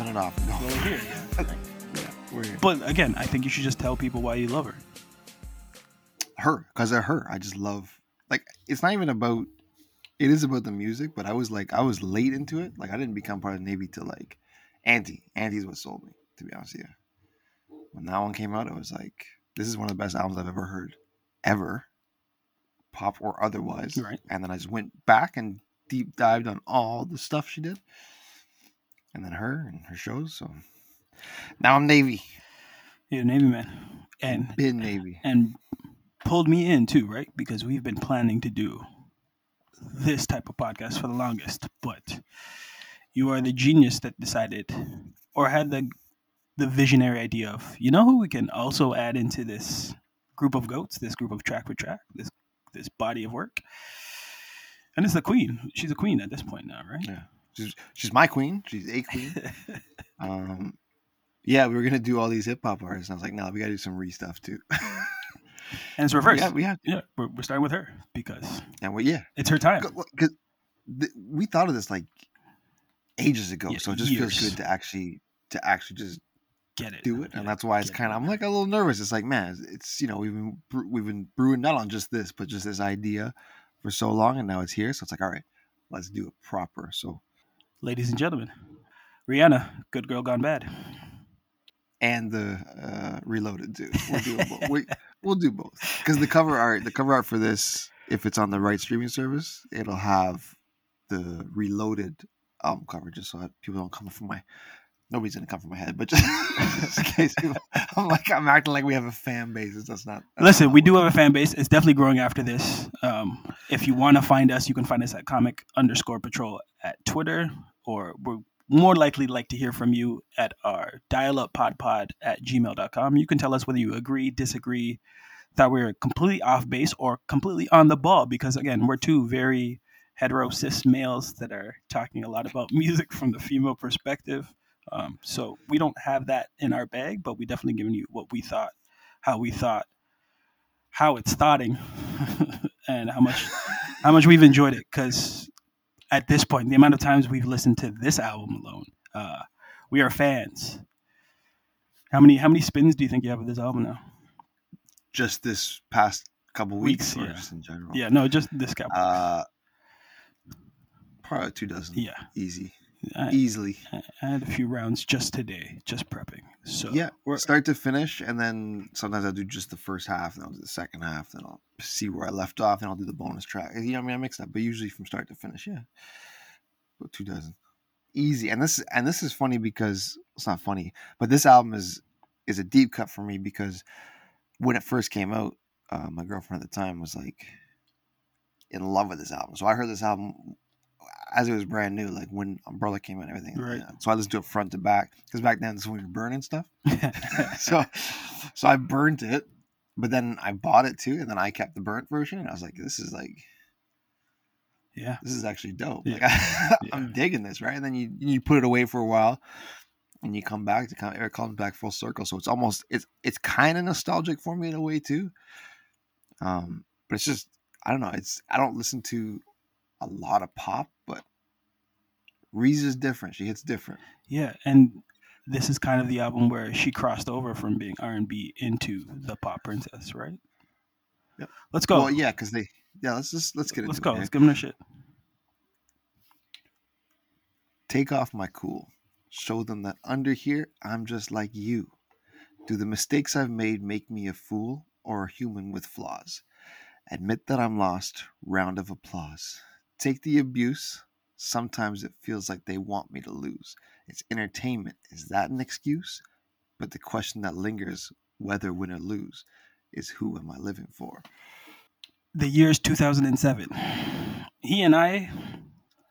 turn it off. No. Well, here. Yeah. Yeah, we're here. But again, I think you should just tell people why you love her. her because of her. I just love like it's not even about. It is about the music, but I was like I was late into it. Like I didn't become part of the Navy till like Anti. Anti's what sold me. To be honest with you, when that one came out, it was like this is one of the best albums I've ever heard, ever, pop or otherwise. Right. And then I just went back and deep dived on all the stuff she did, and then her and her shows. So now I'm Navy, You're a Navy man. And been Navy. and pulled me in too, right? Because we've been planning to do this type of podcast for the longest, but you are the genius that decided or had the the visionary idea of, you know who we can also add into this group of goats, this group of track for track, this this body of work. And it's the queen. She's a queen at this point now, right? Yeah. She's she's my queen. She's a queen. um, yeah, we were gonna do all these hip hop artists. And I was like, no, we gotta do some re stuff too. And it's reversed. yeah, we have. yeah, we're, we're starting with her because And we yeah, it's her time. because we thought of this like ages ago, Yeah, so it just years. feels good to actually to actually just Get it. do it, and Yeah, that's why it's kind of I'm like a little nervous. It's like man, it's, it's you know we've been we've been brewing not on just this, but just this idea for so long, and now it's here. So it's like all right, let's do it proper. So Ladies and gentlemen, Rihanna, good girl gone bad. and the uh, reloaded too. We'll do both. we, we'll do both because the cover art, the cover art for this, if it's on the right streaming service, it'll have the reloaded album cover, just so that people don't come from my. Nobody's gonna come from my head, but just, just in case people, I'm like I'm acting like we have a fan base. It's- That's not. that's Listen, not we do have a fan base. It's definitely growing after this. Um, if you want to find us, you can find us at comic underscore patrol at Twitter, or we're more likely like to hear from you at our dial up pod pod at gmail.com. You can tell us whether you agree, disagree, that we're completely off base or completely on the ball, because again, we're two very hetero cis males that are talking a lot about music from the female perspective. Um, so we don't have that in our bag, but we definitely given you what we thought, how we thought, how it's starting, and how much how much we've enjoyed it. Because at this point, the amount of times we've listened to this album alone, uh, we are fans. How many how many spins do you think you have of this album now? just this past couple weeks, Weeks, or yeah. just in general. Yeah, no, just this couple. Uh, probably two dozen. yeah, Easy, I, easily. I had a few rounds just today, just prepping. So yeah, start to finish, and then sometimes I'll do just the first half, then I'll do the second half, then I'll see where I left off, and I'll do the bonus track. You know, I mean, I mix that, but usually from start to finish, yeah, about two dozen, easy. And this and this is funny because it's not funny, but this album is is a deep cut for me because when it first came out, uh, my girlfriend at the time was like in love with this album. So I heard this album as it was brand new, like when Umbrella came out and everything. Right. So I listened to it front to back because back then this is when we were burning stuff. so so I burnt it, but then I bought it too, and then I kept the burnt version, and I was like, this is like yeah, this is actually dope. Yeah. Like, I, Yeah. am digging this, right? And then you you put it away for a while, and you come back to come it comes back full circle. So it's almost it's it's kind of nostalgic for me in a way too. Um, but it's just I don't know. It's I don't listen to a lot of pop, Reese is different. She hits different. yeah, and this is kind of the album where she crossed over from being R and B into the pop princess, right? Yep. Let's go. Well, yeah, because they yeah. Let's just let's get into Let's it. go. yeah. Let's give them their shit. Take off my cool. Show them that under here, I'm just like you. Do the mistakes I've made make me a fool or a human with flaws? Admit that I'm lost. Round of applause. Take the abuse. Sometimes it feels like they want me to lose. It's entertainment. Is that an excuse? But the question that lingers, whether win or lose, is who am I living for? The year is 2007. He and I,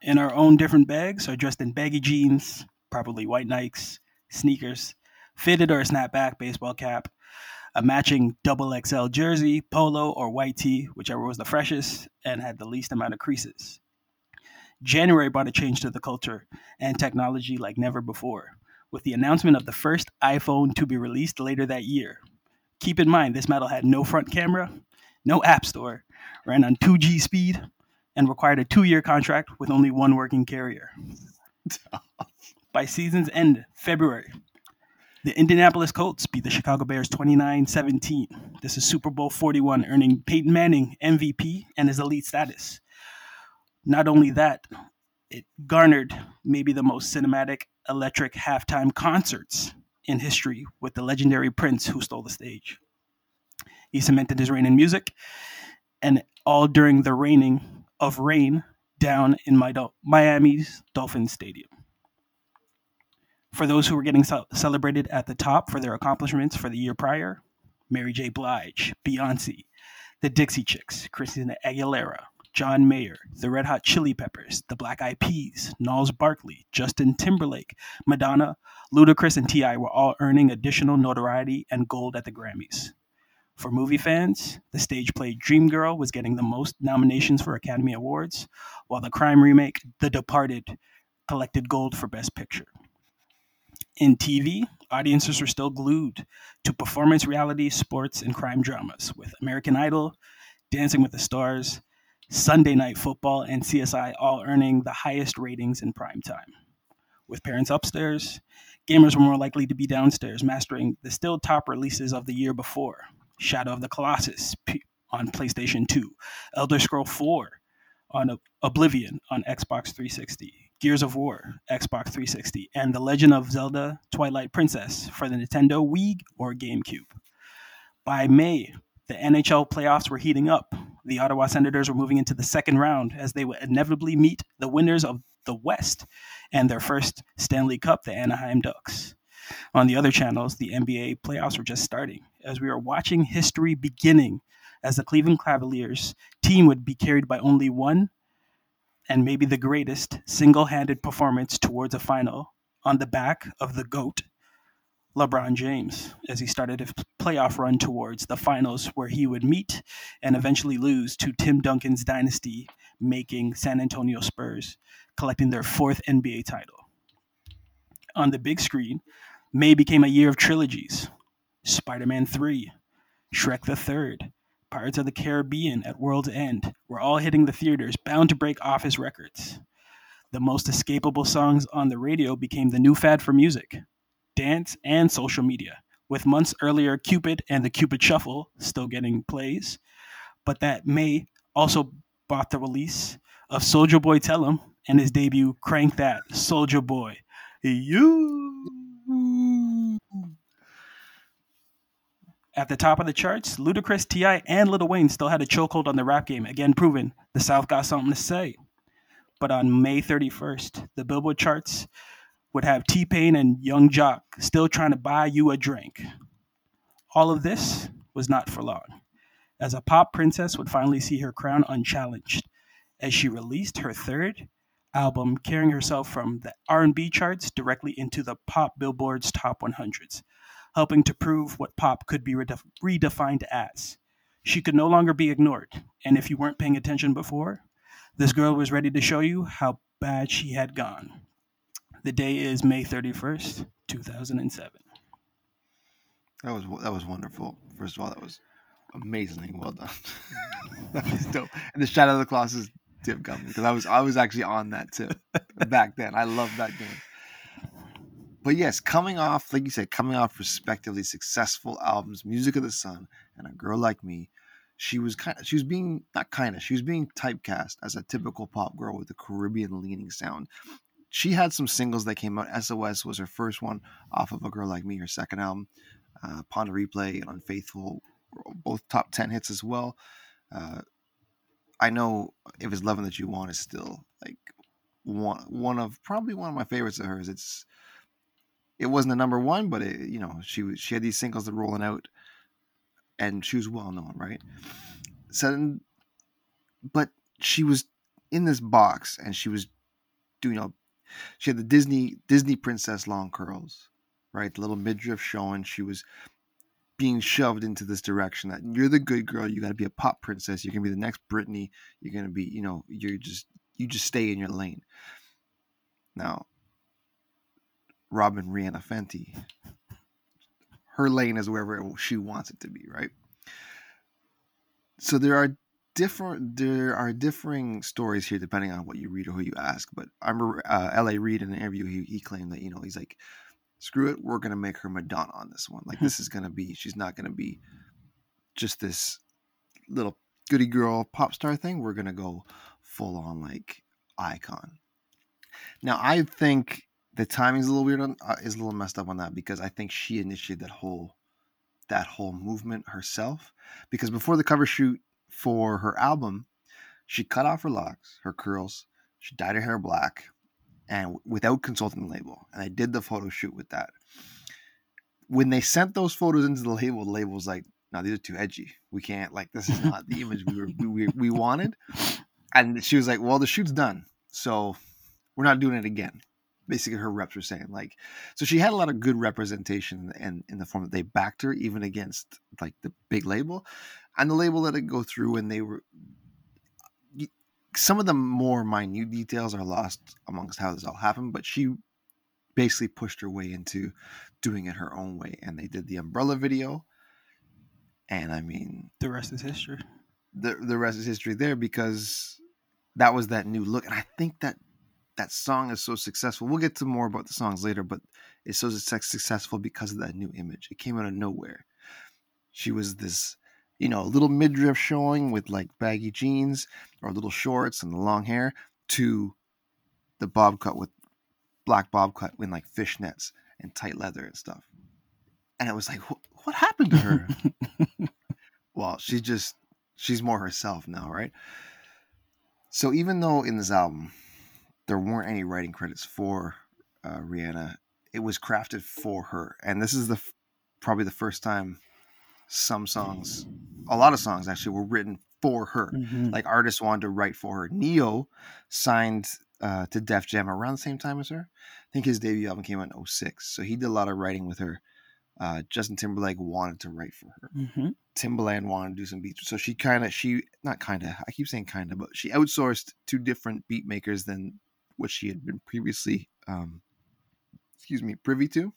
in our own different bags, are dressed in baggy jeans, probably white Nikes, sneakers, fitted or a snapback baseball cap, a matching double XL jersey, polo, or white tee, whichever was the freshest and had the least amount of creases. January brought a change to the culture and technology like never before, with the announcement of the first iPhone to be released later that year. Keep in mind, this model had no front camera, no app store, ran on 2G speed, and required a two year contract with only one working carrier. by season's end, February, the Indianapolis Colts beat the Chicago Bears 29 17. This is Super Bowl 41, earning Peyton Manning MVP and his elite status. Not only that, it garnered maybe the most cinematic, electric halftime concerts in history with the legendary Prince who stole the stage. He cemented his reign in music, and all during the raining of rain down in my Miami's Dolphin Stadium. For those who were getting celebrated at the top for their accomplishments for the year prior, Mary J. Blige, Beyonce, the Dixie Chicks, Christina Aguilera, John Mayer, the Red Hot Chili Peppers, the Black Eyed Peas, Gnarls Barkley, Justin Timberlake, Madonna, Ludacris, and T.I. were all earning additional notoriety and gold at the Grammys. For movie fans, the stage play Dreamgirl was getting the most nominations for Academy Awards, while the crime remake The Departed collected gold for Best Picture. In TV, audiences were still glued to performance reality, sports, and crime dramas, with American Idol, Dancing with the Stars, Sunday Night Football, and CSI all earning the highest ratings in prime time. With parents upstairs, gamers were more likely to be downstairs, mastering the still top releases of the year before Shadow of the Colossus on PlayStation 2, Elder Scroll 4 on Oblivion on Xbox 360, Gears of War, Xbox 360, and The Legend of Zelda Twilight Princess for the Nintendo Wii or GameCube. By May, the NHL playoffs were heating up. The Ottawa Senators were moving into the second round as they would inevitably meet the winners of the West and their first Stanley Cup, the Anaheim Ducks. On the other channels, the NBA playoffs were just starting as we were watching history beginning as the Cleveland Cavaliers team would be carried by only one and maybe the greatest single handed performance towards a final on the back of the GOAT, LeBron James, as he started his playoff run towards the finals where he would meet and eventually lose to Tim Duncan's dynasty, making San Antonio Spurs collecting their fourth NBA title. On the big screen, May became a year of trilogies Spider Man 3, Shrek the Third, Pirates of the Caribbean at World's End were all hitting the theaters, bound to break office records. The most escapable songs on the radio became the new fad for music, dance, and social media, with months earlier Cupid and the Cupid Shuffle still getting plays. But that May also brought the release of Soulja Boy Tell 'em and his debut Crank That Soulja Boy. You At the top of the charts, Ludacris, T.I., and Lil Wayne still had a chokehold on the rap game, again proving the South got something to say. But on May 31st, the Billboard charts would have T Pain and Young Joc still trying to buy you a drink. All of this was not for long, as a pop princess would finally see her crown unchallenged, as she released her third album, carrying herself from the R&B charts directly into the pop Billboard's top 100s, helping to prove what pop could be redef- redefined as. She could no longer be ignored, and if you weren't paying attention before, this girl was ready to show you how bad she had gone. The day is May 31st, 2007. That was that was wonderful. First of all, that was amazingly well done. that was dope. And the Shadow of the Colossus tip got me because I was I was actually on that tip back then. I loved that game but yes, coming off, like you said, coming off respectively successful albums, Music of the Sun and A Girl Like Me, she was kind of, she was being, not kind of, she was being typecast as a typical pop girl with a Caribbean leaning sound. She had some singles that came out. SOS was her first one off of A Girl Like Me, her second album. Uh, Pon de Replay and Unfaithful, both top 10 hits as well. Uh, I know if it's loving that you want is still like one one of probably one of my favorites of hers. It's it wasn't a number one, but it, you know, she she had these singles that were rolling out, and she was well known, right? So, but she was in this box, and she was doing, know, she had the Disney Disney princess long curls, right? The little midriff showing. She was being shoved into this direction that you're the good girl. You got to be a pop princess. You're gonna be the next Britney. You're gonna be, you know, you're just you just stay in your lane. Now, Robyn Rihanna Fenty. Her lane is wherever she wants it to be, right? So there are different. There are differing stories here depending on what you read or who you ask. But I remember uh, L.A. Reid in an interview. He he claimed that you know he's like, screw it, we're gonna make her Madonna on this one. Like this is gonna be. She's not gonna be just this little goody girl pop star thing. We're gonna go full on like icon. Now I think the timing's a little weird on uh, is a little messed up on that because I think she initiated that whole that whole movement herself. Because before the cover shoot for her album, she cut off her locks, her curls, she dyed her hair black, and without consulting the label. And I did the photo shoot with that. When they sent those photos into the label, the label was like, "No, these are too edgy. We can't. Like, this is not the image we were we, we, wanted." And she was like, "Well, the shoot's done, so we're not doing it again." Basically, her reps were saying like, so she had a lot of good representation and in the form that they backed her even against like the big label, and the label let it go through, and they were some of the more minute details are lost amongst how this all happened, but she basically pushed her way into doing it her own way, and they did the umbrella video, and I mean The rest is history. the the rest is history there because that was that new look, and I think that that song is so successful. We'll get to more about the songs later, but it's so suc- successful because of that new image. It came out of nowhere. She was this, you know, a little midriff showing with like baggy jeans or little shorts and the long hair to the bob cut with black bob cut with like fishnets and tight leather and stuff. And it was like, "Wh- what happened to her? well, she just she's more herself now, right? So even though in this album there weren't any writing credits for uh, Rihanna, it was crafted for her, and this is the f- probably the first time some songs, a lot of songs actually, were written for her. Mhm. Like artists wanted to write for her. Ne-Yo signed uh, to Def Jam around the same time as her. I think his debut album came out in 06, so he did a lot of writing with her. Uh, Justin Timberlake wanted to write for her. Mhm. Timbaland wanted to do some beats. So she kind of, she, not kind of, I keep saying kind of, but she outsourced to different beat makers than what she had been previously, um, excuse me, privy to.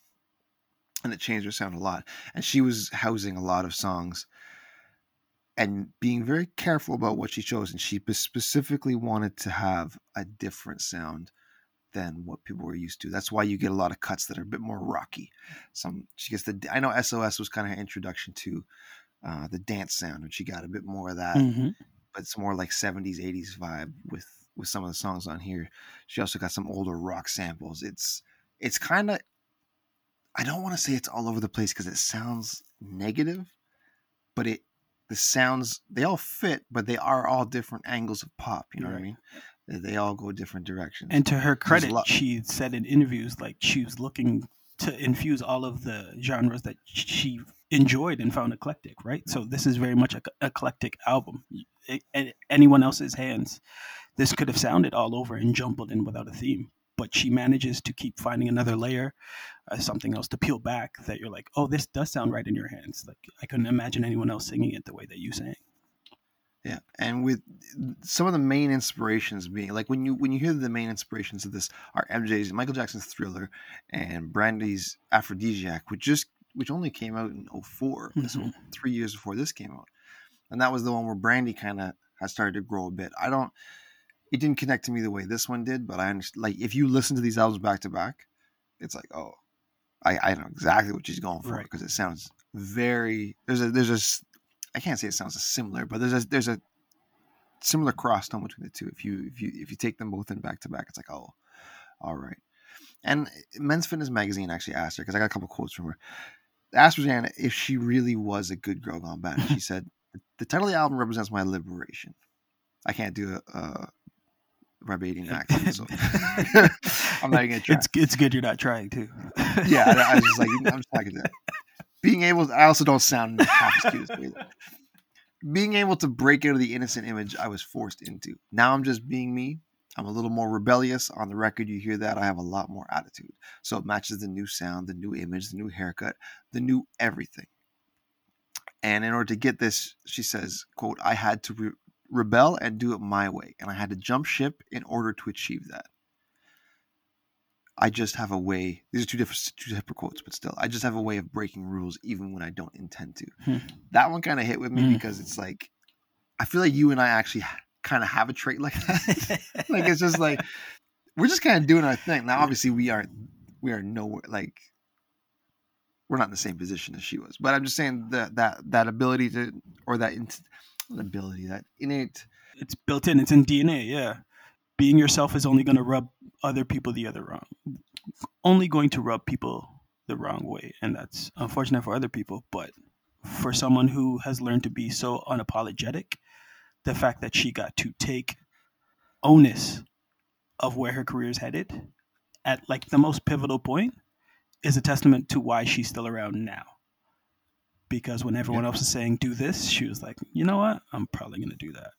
And it changed her sound a lot. And she was housing a lot of songs and being very careful about what she chose. And she specifically wanted to have a different sound than what people were used to. That's why you get a lot of cuts that are a bit more rocky. Some she gets the I know SOS was kind of her introduction to uh, the dance sound, and she got a bit more of that, Mhm. but it's more like 70s, 80s vibe with with some of the songs on here. She also got some older rock samples. It's it's kind of I don't want to say it's all over the place because it sounds negative, but it the sounds they all fit, but they are all different angles of pop. You know what I mean? They, they all go different directions. And to her credit, she said in interviews like she was looking to infuse all of the genres that she enjoyed and found eclectic, right? So this is very much a eclectic album. A- a- anyone else's hands, this could have sounded all over and jumbled in without a theme. But she manages to keep finding another layer, uh, something else to peel back that you're like, oh, this does sound right in your hands. Like I couldn't imagine anyone else singing it the way that you sang. Yeah, and with some of the main inspirations being like when you when you hear the main inspirations of this are MJ's Michael Jackson's Thriller and Brandy's Aphrodisiac, which just which only came out in 4 so Mhm. three years before this came out, and that was the one where Brandy kind of has started to grow a bit. I don't, it didn't connect to me the way this one did, but I understand. Like if you listen to these albums back to back, it's like oh, I I know exactly what she's going for Right. because it sounds very there's a there's a I can't say it sounds similar, but there's a there's a similar cross tone between the two. If you if you if you take them both in back to back, it's like oh, all right. And eh, Men's Fitness magazine actually asked her because I got a couple quotes from her. Asked Rihanna if she really was a good girl gone bad. And she said, "The title of the album represents my liberation." I can't do a, a Barbadian accent, so I'm not even gonna try. It's it's good you're not trying to. yeah, I, I was just like, I'm just not gonna. Being able, to, I also don't sound half as cute as. Being able to break out of the innocent image I was forced into. Now I'm just being me. I'm a little more rebellious. On the record, you hear that. I have a lot more attitude. So it matches the new sound, the new image, the new haircut, the new everything. And in order to get this, she says, quote, I had to re- rebel and do it my way. And I had to jump ship in order to achieve that. I just have a way. These are two different two separate quotes, but still, I just have a way of breaking rules even when I don't intend to. Hmm. That one kind of hit with me Hmm. because it's like I feel like you and I actually kind of have a trait like that. like it's just like we're just kind of doing our thing. Now, obviously, we aren't we are nowhere like we're not in the same position as she was. But I'm just saying that that that ability to or that ability that innate. It's built in. It's in DNA. Yeah, being yourself is only going to rub other people the other wrong. Only going to rub people the wrong way, and that's unfortunate for other people. But for someone who has learned to be so unapologetic, the fact that she got to take onus of where her career is headed at like the most pivotal point is a testament to why she's still around now. Because when everyone yeah. else is saying do this, she was like, you know what, I'm probably gonna do that.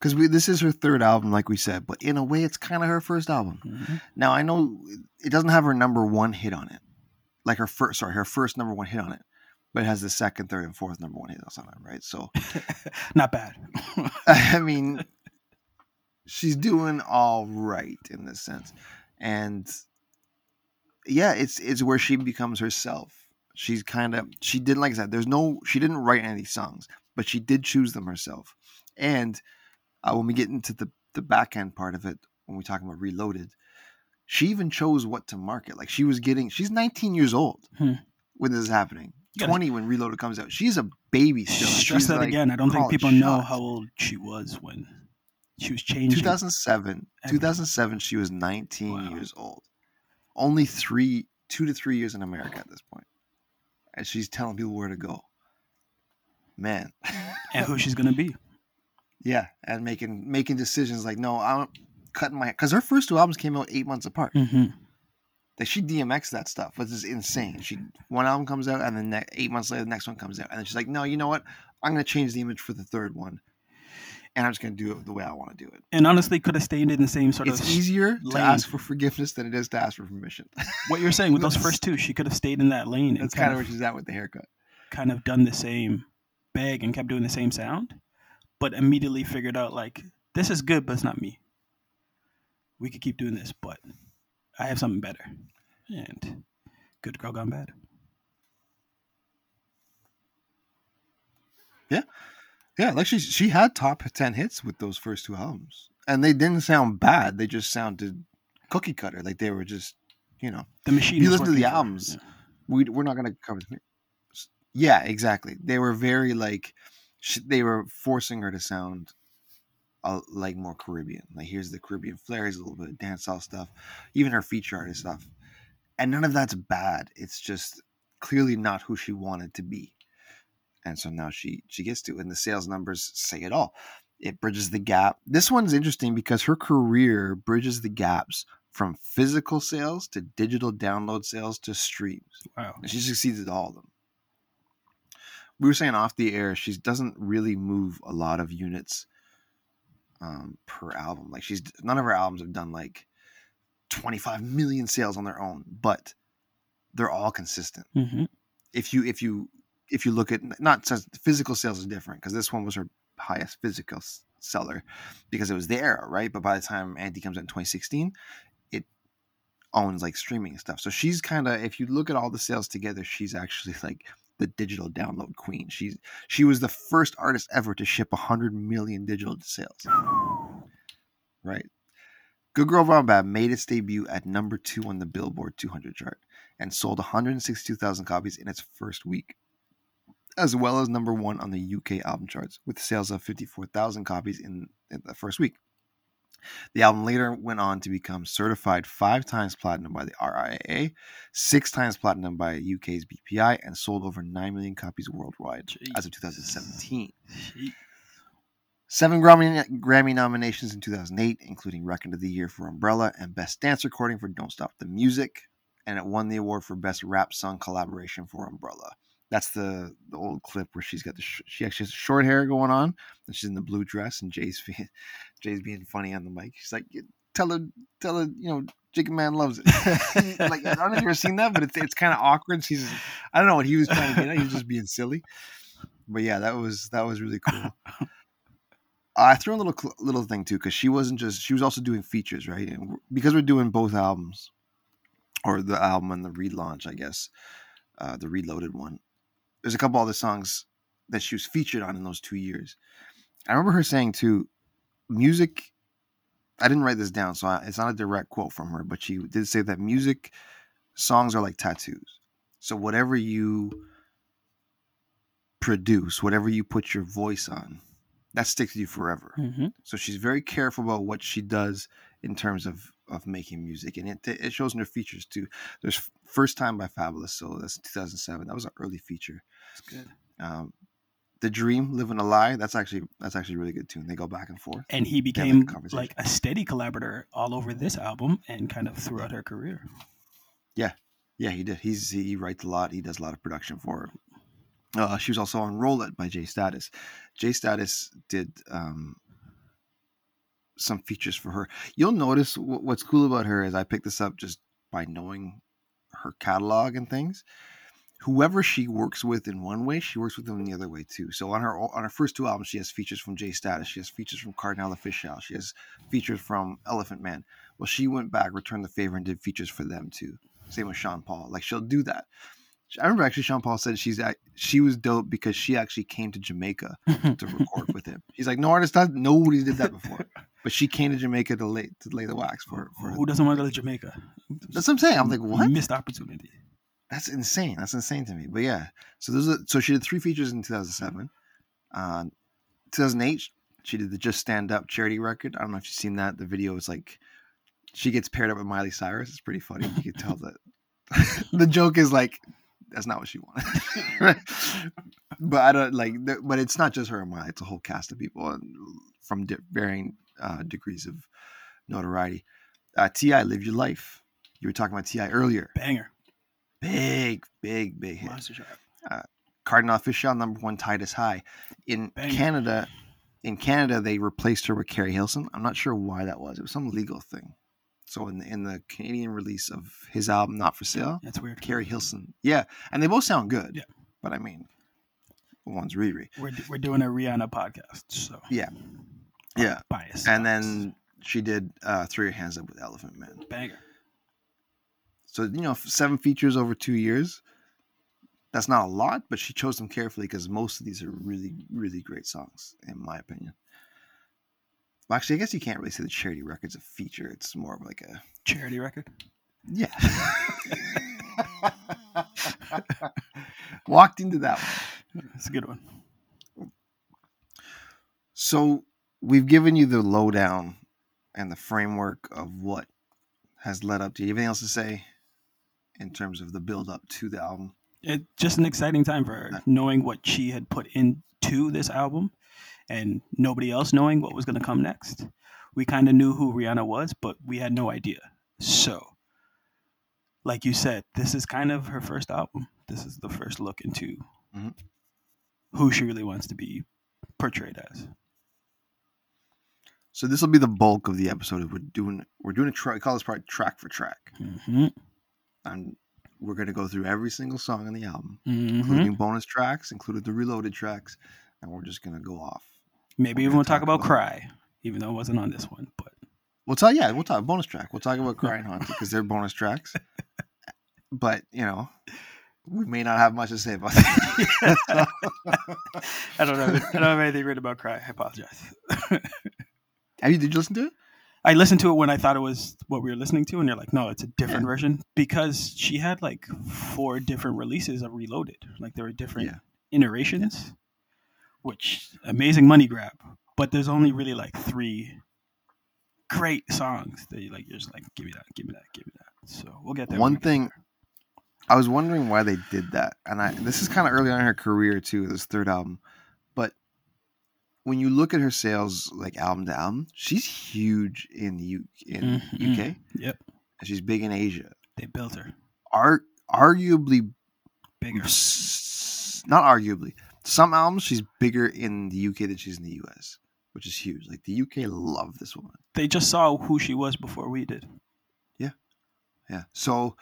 Because this is her third album, like we said, but in a way, it's kind of her first album. Mm-hmm. Now I know it doesn't have her number one hit on it, like her first, sorry, her first number one hit on it, but it has the second, third, and fourth number one hits on it, right? So, not bad. I mean, she's doing all right in this sense, and yeah, it's it's where she becomes herself. She's kind of she didn't like I said. There's no she didn't write any songs, but she did choose them herself. And uh, when we get into the the back end part of it, when we talk about Reloaded, she even chose what to market. Like she was getting she's 19 years old hmm. when this is happening. 20 when Reloaded comes out. She's a baby still. Stress that like again. I don't think people know how old she was when she was changing. 2007. 2007. She was 19 wow. years old only three, two to three years in America at this point, and she's telling people where to go. Man, and who she's gonna be. Yeah, and making making decisions like, no, I'm cutting my because her first two albums came out eight months apart. Mm-hmm. Like she DMX that stuff, which is insane. She one album comes out, and then eight months later, the next one comes out, and then she's like, no, you know what? I'm gonna change the image for the third one and I'm just going to do it the way I want to do it. And honestly, could have stayed in the same sort it's of. It's easier lane. to ask for forgiveness than it is to ask for permission. what you're saying with those first two, she could have stayed in that lane. That's kind, of where she's at with the haircut. Kind of done the same bag and kept doing the same sound, but immediately figured out like this is good, but it's not me. We could keep doing this, but I have something better. And good girl gone bad. Yeah. Yeah, like she she had top ten hits with those first two albums, and they didn't sound bad. They just sounded cookie cutter, like they were just you know the machine. You listen to the albums. Yeah. We we're not gonna cover. Yeah, exactly. They were very like they were forcing her to sound uh, like more Caribbean. Like here's the Caribbean flair, here's a little bit of dancehall stuff, even her feature artist stuff, and none of that's bad. It's just clearly not who she wanted to be and so now she she gets to and the sales numbers say it all. It bridges the gap. This one's interesting because her career bridges the gaps from physical sales to digital download sales to streams. Wow. And she succeeds at all of them. We were saying off the air she doesn't really move a lot of units um, per album. Like she's none of her albums have done like 25 million sales on their own but they're all consistent. Mm-hmm. if you if you if you look at not physical sales is different because this one was her highest physical seller because it was the era, right? But by the time Anti comes out in 2016, it owns like streaming stuff. So she's kind of, if you look at all the sales together, she's actually like the digital download queen. She's she was the first artist ever to ship 100 million digital sales. Right. Good Girl Gone Bad made its debut at number two on the Billboard 200 chart and sold 162,000 copies in its first week as well as number one on the UK album charts, with sales of 54,000 copies in, in, the first week. The album later went on to become certified five times platinum by the RIAA, six times platinum by UK's BPI, and sold over 9 million copies worldwide Jeez. as of 2017. Jeez. Seven Grammy, Grammy nominations in 2008, including Record of the Year for Umbrella and Best Dance Recording for Don't Stop the Music, and it won the award for Best Rap Song Collaboration for Umbrella. That's the the old clip where she's got the sh- she actually has short hair going on, and she's in the blue dress, and Jay's Jay's being funny on the mic. She's like, "Tell her, tell her, you know, Jacob Man loves it." like I don't know if you've seen that, but it's it's kind of awkward. She's I don't know what he was trying to get at. He was just being silly. But yeah, that was that was really cool. I threw a little little thing too because she wasn't just she was also doing features, right? And because we're doing both albums, or the album and the relaunch, I guess, uh, the reloaded one there's a couple other songs that she was featured on in those two years. I remember her saying too, music. I didn't write this down, so I, it's not a direct quote from her, but she did say that music songs are like tattoos. So whatever you produce, whatever you put your voice on, that sticks with you forever. hmm So she's very careful about what she does in terms of of making music, and it it shows in her features too. There's First Time by Fabolous, so that's 2007. That was an early feature. That's good. Um, the Dream, Living a Lie. That's actually that's actually a really good tune. They go back and forth. And he like a became like a steady collaborator all over this album and kind of throughout her career. Yeah, yeah, he did. He's he writes a lot. He does a lot of production for her. Uh, she was also on Roll It by J-Status. Jay Status did um, some features for her. You'll notice wh- what's cool about her is I picked this up just by knowing her catalog and things. Whoever she works with in one way, she works with them in the other way too. So on her on her first two albums, she has features from J-Status. She has features from Kardinal Offishall. She has features from Elephant Man. Well, she went back, returned the favor, and did features for them too. Same with Sean Paul. Like she'll do that. I remember actually Sean Paul said she's at, she was dope because she actually came to Jamaica to record with him. He's like, no artist nobody did that before, but she came to Jamaica to lay to lay the wax for. for Who doesn't want to go to Jamaica? that's what I'm saying. I'm like, what? Missed opportunity. That's insane. That's insane to me. But yeah, so those are, so she did three features in 2007. Uh, 2008, she did the Just Stand Up charity record. I don't know if you've seen that. The video is like she gets paired up with Miley Cyrus. It's pretty funny. You can tell that the joke is like that's not what she wanted. but I don't like. But it's not just her and Miley. It's a whole cast of people from di- varying uh, degrees of notoriety. Uh, T.I., live your life. You were talking about T.I. earlier. Banger. Big, big, big hit. Monster Trap. Kardinal Offishall number one, Tide Is High. In Bang. Canada, in Canada, they replaced her with Keri Hilson. I'm not sure why that was. It was some legal thing. So in the, in the Canadian release of his album, Not for Sale, That's weird. Keri Hilson, yeah, and they both sound good. Yeah. but I mean, one's Riri. We're, we're doing a Rihanna podcast, so Yeah, yeah, bias. and then she did uh, Throw Your Hands Up with Elephant Man. banger. So you know, seven features over two years. That's not a lot, but she chose them carefully because most of these are really, really great songs, in my opinion. Well, actually, I guess you can't really say the charity record's a feature. It's more of like a Charity record. yeah. Walked into that one. That's a good one. So we've given you the lowdown and the framework of what has led up to. You have anything else to say in terms of the build up to the album? It's just an exciting time for her, knowing what she had put into this album, and nobody else knowing what was going to come next. We kind of knew who Rihanna was, but we had no idea. So, like you said, this is kind of her first album. This is the first look into Mhm. who she really wants to be portrayed as. So this will be the bulk of the episode. We're doing we're doing a track. We call this part track for track, hmm and we're going to go through every single song on the album, hmm including bonus tracks, included the reloaded tracks, and we're just going to go off. Maybe even we'll talk talk about about- Cry, even though it wasn't on this one. But We'll talk. Yeah, we'll talk bonus track. We'll talk about Crying Haunted because they're bonus tracks. But you know, we may not have much to say about that. I don't know. I don't have anything written about Cry. I apologize. have you? Did you listen to it? I listened to it when I thought it was what we were listening to, and they're like, no, it's a different Yeah. version because she had like four different releases of Reloaded. Like there were different Yeah. iterations, which amazing money grab. But there's only really like three great songs that you like. You're just like, give me that, give me that, give me that. So we'll get there. One thing there. I was wondering why they did that, and I this is kind of early on in her career too. This third album, when you look at her sales, like album to album, she's huge in the U- in Mhm. UK. Yep, and She's big in Asia. they built her Ar- arguably, bigger. s- not arguably, some albums she's bigger in the UK than she's in the US, which is huge. Like the UK love this woman. They just saw who she was before we did. Yeah. Yeah. So,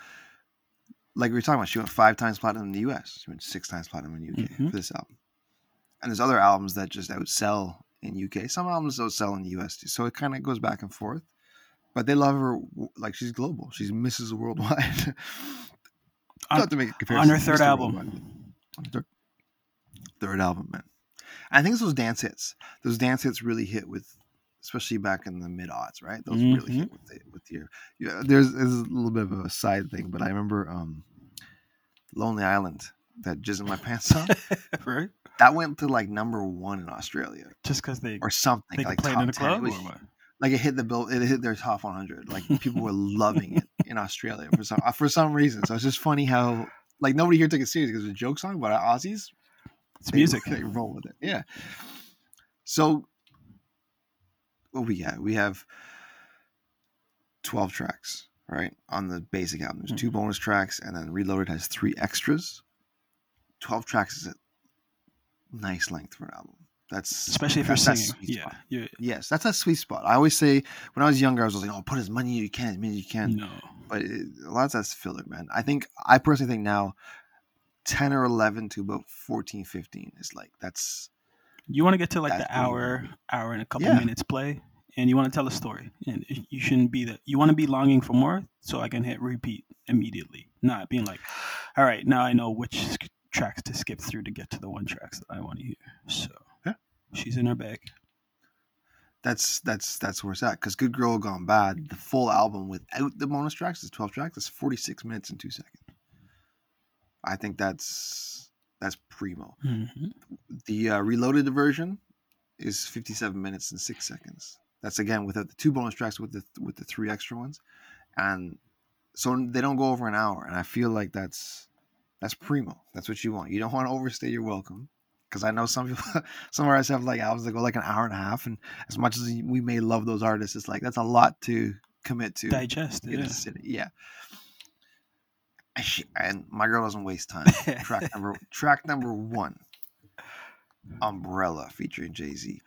like we were talking about, she went five times platinum in the US. She went six times platinum in the UK Mhm. for this album. And there's other albums that just outsell in UK. Some albums outsell in the US too. So it kind of goes back and forth. But they love her like she's global. She's Mrs. Worldwide. On- Not to make a comparison. On her third Mr. album. Third- third album, man. I think it's those dance hits. Those dance hits really hit with, especially back in the mid odds, right? Those really Mm-hmm. hit with the, with your. Yeah, there's, there's a little bit of a side thing, but I remember um, Lonely Island, that Jizz in My Pants song, right? That went to like number one in Australia Just because they or something. they like top in a 10. It club was- like it hit the bill it hit their top 100 like people were loving it in australia for some for some reason so it's just funny how like nobody here took it serious because it's a joke song but aussies It's they, music. they roll with it yeah so what we got we have 12 tracks right on the basic album there's Mm-hmm. two bonus tracks and then reloaded has three extras 12 tracks is nice length for an album that's Especially if you're singing. Yeah. yeah. Yes, that's a sweet spot. I always say when I was younger, I was like, "Oh, put as many as you can, as many as you can." No. But it, a lot of that's filler, man. I think I personally think now, ten or eleven to about 14, 15 is like that's You want to get to like the hour, good. hour and a couple Yeah. minutes play, and you want to tell a story, and you shouldn't be that. You want to be longing for more, so I can hit repeat immediately, not being like, all right, now I know which tracks to skip through to get to the one tracks that I want to hear. So Yeah. she's in her bag. that's that's that's where it's at. Because Good Girl Gone Bad, the full album without the bonus tracks is twelve tracks. That's forty six minutes and two seconds. I think that's that's primo. hmm The uh, reloaded version is 57 minutes and six seconds. That's again without the two bonus tracks with the with the three extra ones, and so they don't go over an hour. And I feel like that's that's primo. That's what you want. You don't want to overstay your welcome, because I know some people, some artists have like albums that go like an hour and a half, and as much as we may love those artists, it's like that's a lot to commit to Digest. in Yeah. a city. Yeah. And my girl doesn't waste time track number track number one umbrella featuring jay-z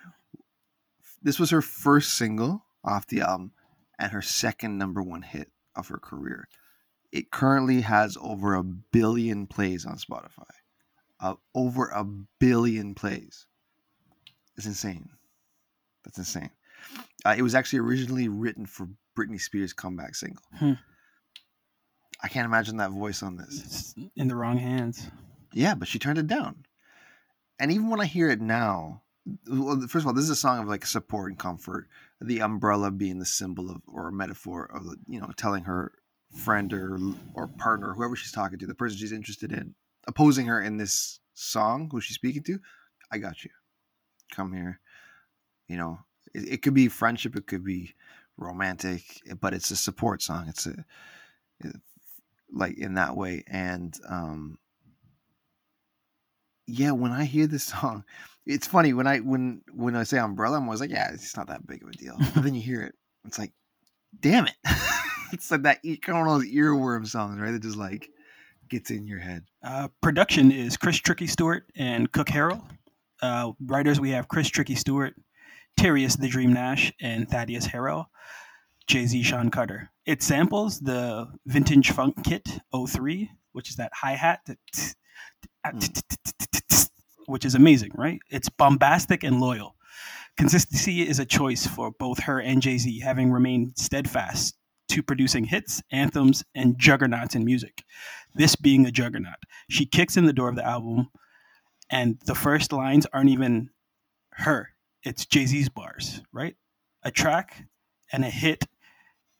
this was her first single off the album and her second number one hit of her career it currently has over a billion plays on spotify uh, over a billion plays it's insane that's insane uh, it was actually originally written for britney spears comeback single Hmm. i can't imagine that voice on this It's in the wrong hands. yeah, but she turned it down. And even when I hear it now, well, first of all, this is a song of like support and comfort. The umbrella being the symbol of or a metaphor of you know telling her friend or or partner, whoever she's talking to, the person she's interested in, opposing her in this song, who she's speaking to, I got you. Come here. You know, it, it could be friendship, it could be romantic, but it's a support song. It's a it- like in that way, and um yeah, when I hear this song, it's funny when I when when I say umbrella, I'm always like, yeah, it's not that big of a deal. But then you hear it, it's like, damn it! it's like that kind of one of those earworm songs, right? That just like gets in your head. Uh, production is Chris Tricky Stewart and Kuk Harrell. Uh, writers we have Chris Tricky Stewart, Terius the Dream Nash, and Thaddeus Harrell. Jay Z Shawn Carter. It samples the Vintage Funk Kit 03, which is that hi hat, which is amazing, right? It's bombastic and loyal. Consistency is a choice for both her and Jay Z, having remained steadfast to producing hits, anthems, and juggernauts in music. This being a juggernaut. She kicks in the door of the album, and the first lines aren't even her, it's Jay Z's bars, right? A track and a hit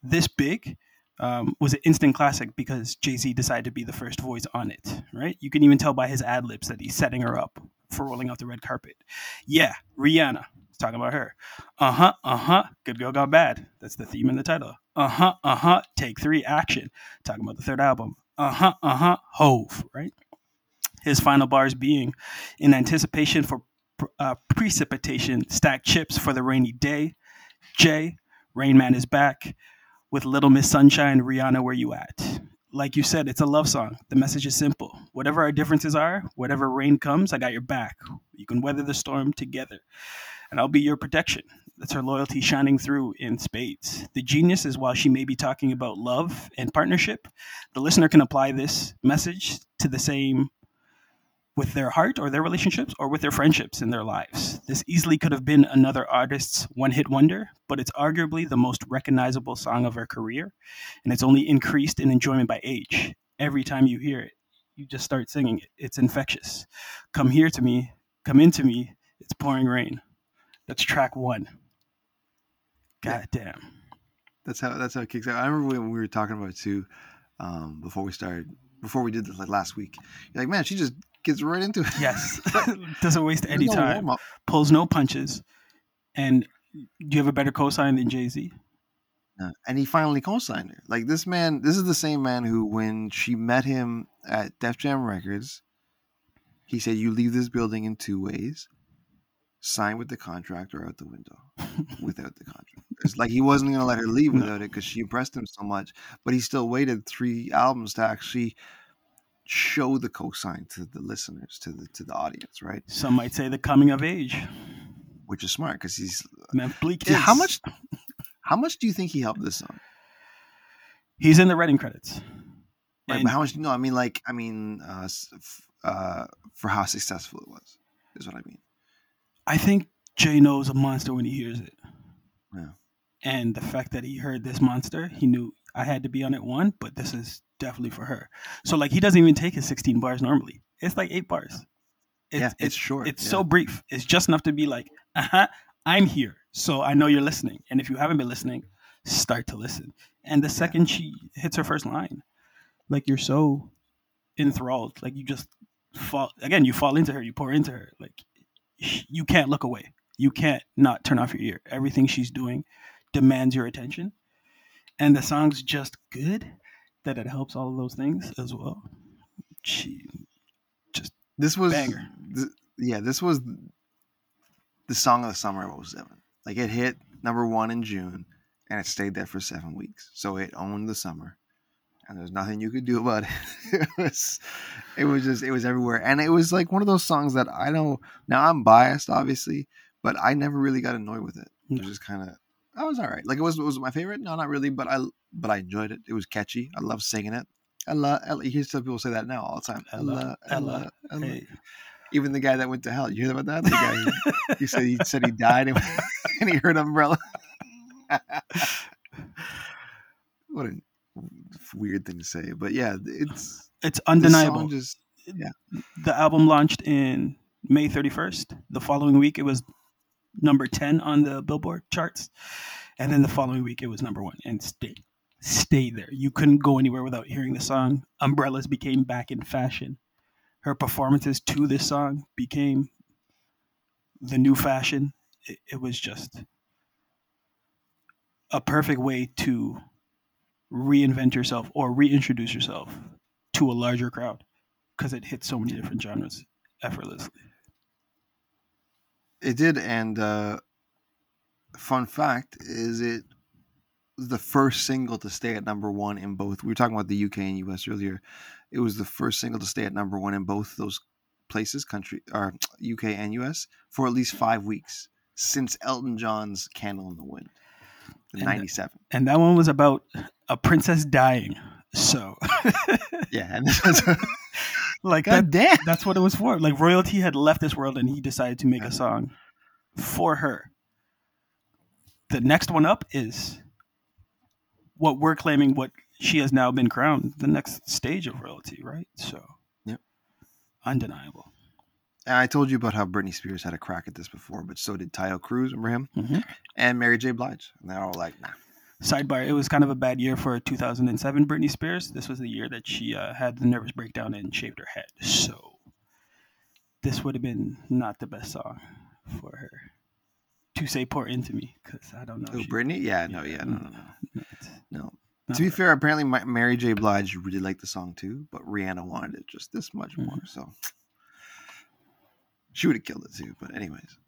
this big um, was an instant classic because Jay Z decided to be the first voice on it, right? You can even tell by his ad libs that he's setting her up for rolling out the red carpet. Yeah, Rihanna. Talking about her. Uh huh, uh huh. Good girl got bad. That's the theme in the title. Uh huh, uh huh. Take three, action. Talking about the third album. Uh huh, uh huh. Hove, right? His final bars being in anticipation for uh, precipitation, stack chips for the rainy day. Jay, Rain Man is back with Little Miss Sunshine, Rihanna, where you at? Like you said, it's a love song. The message is simple. Whatever our differences are, whatever rain comes, I got your back. You can weather the storm together, and I'll be your protection. That's her loyalty shining through in spades. The genius is while she may be talking about love and partnership, the listener can apply this message to the same with their heart or their relationships or with their friendships in their lives. This easily could have been another artist's one hit wonder, but it's arguably the most recognizable song of her career, and it's only increased in enjoyment by age. Every time you hear it, you just start singing it. It's infectious. Come here to me, Come into me. It's pouring rain. That's track one. God damn. That's how that's how it kicks out. I remember when we were talking about it too, um, before we started, before we did this like last week. You're like, man, she just gets right into it. Yes. Doesn't waste any no time. Pulls no punches. And do you have a better cosign than Jay Z? Uh, and he finally co-signed her. Like this man, this is the same man who, when she met him at Def Jam Records, he said, "You leave this building in two ways: sign with the contract or out the window without the contract." It's like he wasn't going to let her leave No. without it because she impressed him so much. But he still waited three albums to actually show the cosign to the listeners, to the to the audience, right? Some might say the coming of age. Which is smart because he's. Bleak Yeah, how much? How much do you think he helped this song? He's in the writing credits. Right, And but how much? No, I mean, like, I mean, uh, uh, for how successful it was, is what I mean. I think Jay knows a monster when he hears it. Yeah. And the fact that he heard this monster, he knew I had to be on it one, but this is definitely for her. So like he doesn't even take his 16 bars normally. It's like eight bars. It's, yeah, it's, it's short. it's yeah. so brief. It's just enough to be like, uh-huh, I'm here. So I know you're listening. And if you haven't been listening, start to listen. And the second she hits her first line, like you're so enthralled, like you just fall again, you fall into her, you pour into her. Like you can't look away. You can't not turn off your ear. Everything she's doing demands your attention. And the song's just good that it helps all of those things as well. She just This was, banger. th- yeah, this was the song of the summer of 07. Like it hit number one in June, and it stayed there for seven weeks. So it owned the summer, and there's nothing you could do about it. it was, it was just, it was everywhere, and it was like one of those songs that I know. Now I'm biased, obviously, but I never really got annoyed with it. Mm. It was just kind of, I was all right. Like it was, it was my favorite. No, not really, but I, but I enjoyed it. It was catchy. I love singing it. Ella, Ella. You hear some people say that now all the time. Ella, Ella, Ella, Ella, hey, Even the guy that went to hell. You hear about that? The guy who, he said he said he died and, and he heard umbrella. what a weird thing to say, but yeah, it's it's undeniable. Just the album launched in May 31st. The following week, it was number 10 on the Billboard charts. And then the following week, it was number one and stayed, stayed there. You couldn't go anywhere without hearing the song. Umbrellas became back in fashion. Her performances to this song became the new fashion. It, it was just a perfect way to reinvent yourself or reintroduce yourself to a larger crowd because it hit so many different genres effortlessly. it did, and uh, fun fact is it the first single to stay at number one in both. We were talking about the UK and US earlier. It was the first single to stay at number one in both those places, country or UK and US, for at least five weeks since Elton John's "Candle in the Wind" in And- '97. And that one was about a princess dying. So, Yeah, and this was like God that, damn. that's what it was for. Like royalty had left this world and he decided to make a uh-huh. song for her. The next one up is what we're claiming what she has now been crowned, the next stage of royalty, right? So, Yep. undeniable. I told you about how Britney Spears had a crack at this before, but so did Taio Cruz, remember him? Mhm. And Mary J. Blige. And they're all like, nah. Sidebar: It was kind of a bad year for 2007 Britney Spears. This was the year that she uh, had the nervous breakdown and shaved her head. So this would have been not the best song for her to say "pour into me" because I don't know. Oh, Britney? Yeah, no, yeah, no, no, no. no, No. to be fair, apparently Mary J. Blige really liked the song too, but Rihanna wanted it just this much more. Mm-hmm. So she would have killed it too. But anyways,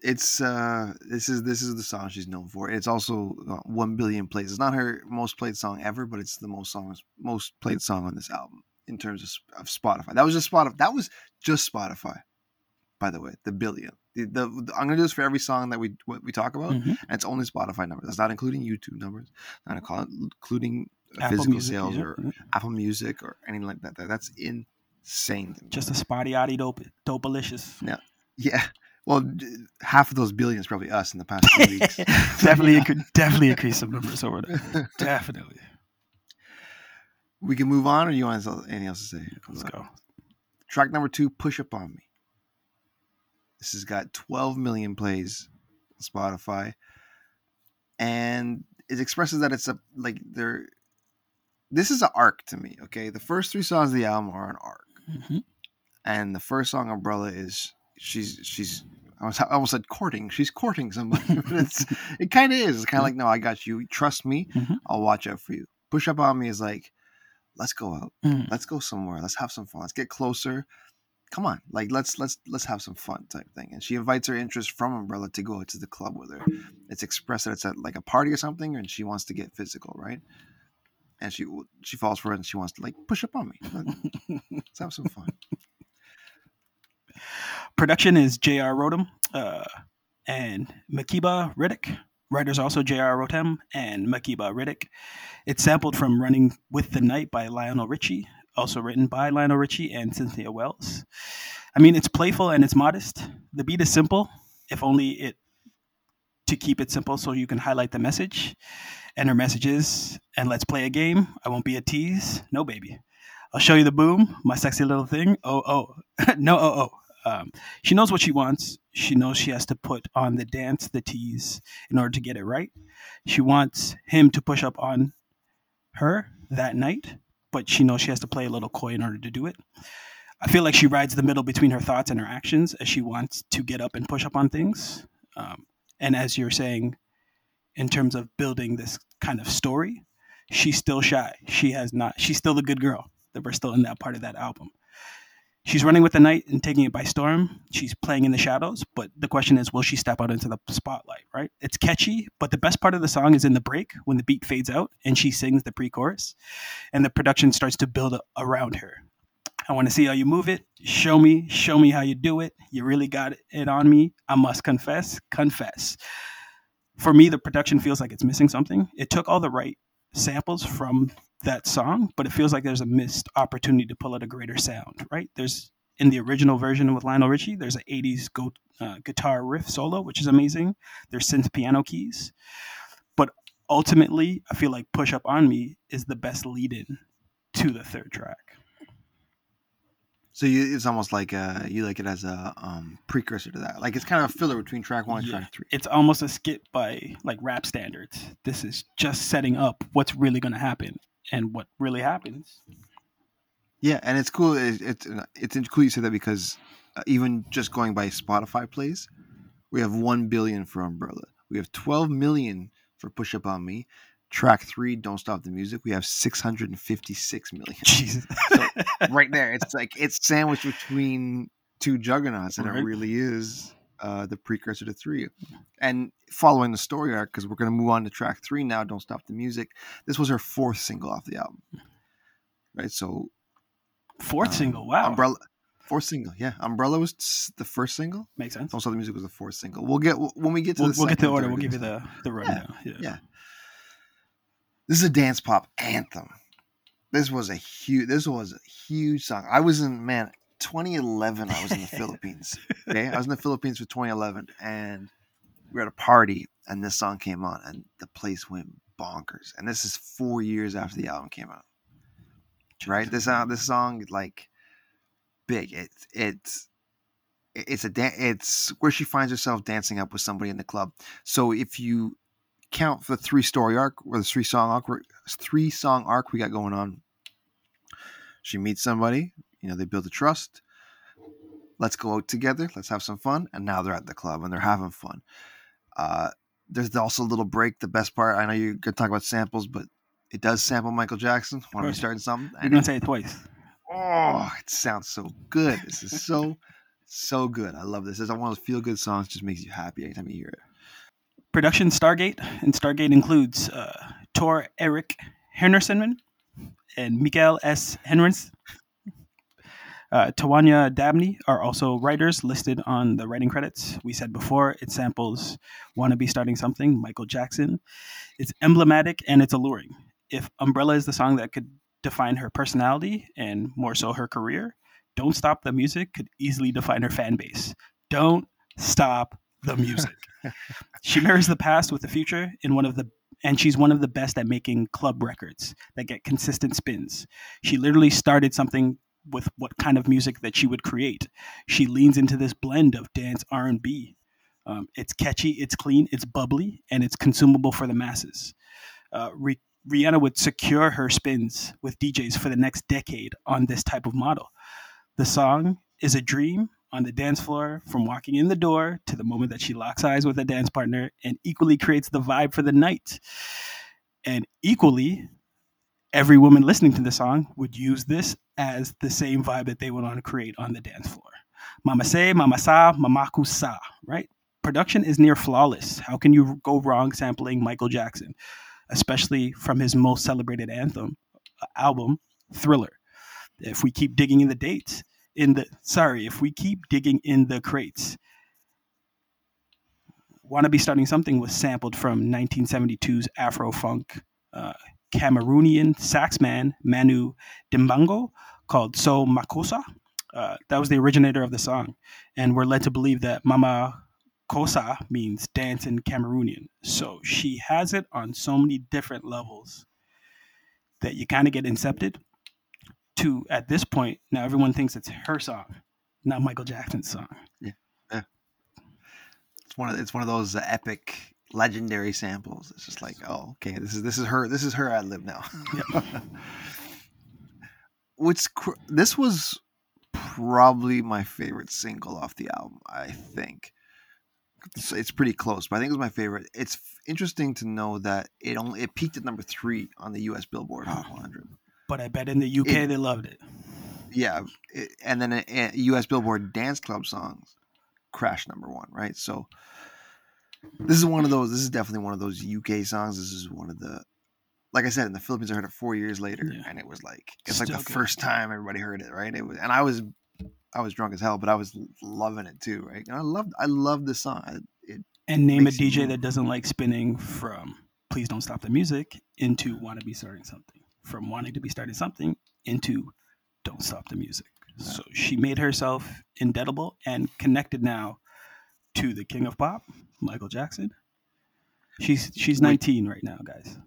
it's uh this is this is the song she's known for. It's also uh, one billion plays. It's not her most played song ever, but it's the most songs most played song on this album in terms of, of Spotify. That was just Spotify. That was just Spotify. By the way, the billion. The, the, the- I'm gonna do this for every song that we what we talk about. Mhm. And it's only Spotify numbers. That's not including YouTube numbers. Not including Apple physical Music, sales yeah, or. Apple Music or anything like that. That's That's insane. To me. just a spotty oddy dope, dopalicious. yeah. Yeah. Well, half of those billions probably us in the past two weeks. definitely, incre- definitely increase some numbers over there. Definitely. we can move on, or you want anything else to say? Let's go. Track number two, "Push Up on Me." This has got 12 million plays on Spotify, and it expresses that it's a like there. This is an arc to me. Okay, the first three songs of the album are an arc, Mhm. and the first song, "Umbrella," is she's she's. I was- I almost said courting. She's courting somebody. but it's, it kind of is. It's kind of like, no, I got you. Trust me. Mhm. I'll watch out for you. Push up on me is like, let's go out Mhm. let's go somewhere let's have some fun let's get closer come on like let's let's let's have some fun type thing and she invites her interest from umbrella to go to the club with her it's expressed that it's at like a party or something and she wants to get physical right and she she falls for it and she wants to like push up on me let's have some fun Production is J.R. Rotem uh, and Makeba Riddick. Writers also J.R. Rotem and Makeba Riddick. It's sampled from Running with the Night by Lionel Richie, also written by Lionel Richie and Cynthia Wells. I mean, it's playful and it's modest. The beat is simple, if only it to keep it simple so you can highlight the message. And her message is, and let's play a game. I won't be a tease. No, baby. I'll show you the boom, my sexy little thing. Oh, oh. no, oh, oh. Um, she knows what she wants. She knows she has to put on the dance, the tease, in order to get it right. She wants him to push up on her that night, but she knows she has to play a little coy in order to do it. I feel like she rides the middle between her thoughts and her actions as she wants to get up and push up on things. Um, and as you're saying, in terms of building this kind of story, she's still shy. She has not, she's still the good girl that we're still in that part of that album. She's running with the night and taking it by storm. She's playing in the shadows, but the question is, will she step out into the spotlight, right? It's catchy, but the best part of the song is in the break when the beat fades out and she sings the pre chorus and the production starts to build around her. I want to see how you move it. Show me, show me how you do it. You really got it on me. I must confess, confess. For me, the production feels like it's missing something. It took all the right samples from that song, but it feels like there's a missed opportunity to pull out a greater sound, right? There's in the original version with Lionel Richie, there's an 80s go, uh, guitar riff solo, which is amazing. There's synth piano keys. But ultimately, I feel like Push Up On Me is the best lead in to the third track. So you, it's almost like uh you like it as a um precursor to that like it's kind of a filler between track one and Yeah. track three It's almost a skit by like rap standards. This is just setting up what's really going to happen. And what really happens Yeah, and it's cool. It, it's it's cool you said that because uh, even just going by Spotify plays, we have one billion for Umbrella. We have twelve million for Push Up on Me. Track three, Don't Stop the Music. We have six hundred and fifty-six million. Jesus. so right there, it's like it's sandwiched between two juggernauts, and Right. it really is uh, the precursor to three. And following the story arc, because we're going to move on to track three now. Don't Stop the Music. This was her fourth single off the album. Right, so Fourth um, single. Wow. Umbrella. Fourth single, yeah. Umbrella was the first single. Makes sense. Don't Stop the Music was the fourth single. We'll get when we get to We'll, the we'll get the order. We'll give you the, the rundown. Yeah. Yeah. This is a dance pop anthem. This was a huge. This was a huge song. I was in man 2011. I was in the Philippines. Okay, I was in the Philippines for 2011, and we were at a party, and this song came on, and the place went bonkers. And this is four years after the album came out. Right? This uh, this song like big. It's it's it's a dan- it's where she finds herself dancing up with somebody in the club. So if you count for the three story arc or the three song arc, three song arc we got going on, she meets somebody. You know, they build a trust. Let's go out together. Let's have some fun. And now they're at the club and they're having fun. Uh, there's also a little break. The best part, I know you're gonna talk about samples, but it does sample Michael Jackson. Want to be starting something? You're going to say it twice. oh, it sounds so good. This is so, so good. I love this. It's one of those feel good songs. Just makes you happy anytime you hear it. Production Stargate. And Stargate includes uh, Tor Erik Hermansen and Mikael S. Henrens. Uh, Tawanya Dabney are also writers listed on the writing credits. We said before it samples "Wanna Be Starting Something" Michael Jackson. It's emblematic and it's alluring. If Umbrella is the song that could define her personality and more so her career, "Don't Stop the Music" could easily define her fan base. Don't stop the music. she marries the past with the future in one of the and she's one of the best at making club records that get consistent spins. She literally started something with what kind of music that she would create. She leans into this blend of dance R and B. Um, it's catchy, it's clean, it's bubbly, and it's consumable for the masses. Uh, Re- Rihanna would secure her spins with DJs for the next decade on this type of model. The song is a dream on the dance floor from walking in the door to the moment that she locks eyes with a dance partner and equally creates the vibe for the night. And equally, every woman listening to the song would use this as the same vibe that they would want to create on the dance floor. Mama say, mama sa, mamaku sa, right? Production is near flawless. How can you go wrong sampling Michael Jackson, especially from his most celebrated anthem album, Thriller? If we keep digging in the dates, in the sorry, if we keep digging in the crates, Wanna Be Starting Something was sampled from 1972's Afro funk uh, Cameroonian saxman Manu Dibango called Soul Makossa. Uh, that was the originator of the song, and we're led to believe that Mama Kosa means dance in Cameroonian. So she has it on so many different levels that you kind of get incepted to at this point. Now everyone thinks it's her song, not Michael Jackson's song. Yeah, yeah. It's one of it's one of those uh, epic, legendary samples. It's just like, oh, okay, this is this is her. This is her ad lib now. What's cr- this was probably my favorite single off the album. I think it's, it's pretty close, but I think it was my favorite. It's interesting to know that it only it peaked at number three on the U.S. Billboard Hot 100. But I bet in the UK It- they loved it. Yeah, it, and then uh, a, a U.S. Billboard Dance Club songs crashed number one, right? So this is one of those. This is definitely one of those UK songs. This is one of the, like I said, in the Philippines, I heard it four years later, Yeah. and it was like it's like the good. first time everybody heard it, right? It was, and I was, I was drunk as hell, but I was loving it too, right? And I loved, I loved this song. It, And name a DJ that doesn't like spinning from Please Don't Stop the Music into Want to Be Starting Something. From wanting to be starting something into Don't Stop the Music. So she made herself indelible and connected now to the king of pop, Michael Jackson. She's she's 19 right now, guys.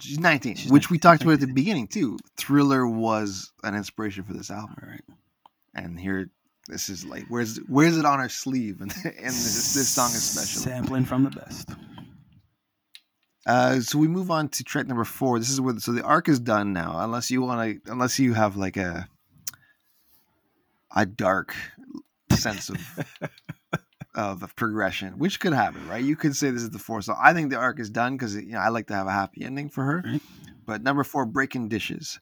she's 19, She's which we 19, talked about at the beginning too. Thriller was an inspiration for this album, All right. and here. This is like where's where's it on her sleeve, and, and this, this song is special. Sampling from the best. Uh, so we move on to track number four. This is where so the arc is done now. Unless you want to, unless you have like a a dark sense of of progression, which could happen, right? You could say this is the fourth So I think the arc is done because you know I like to have a happy ending for her. Right. But number four, breaking dishes.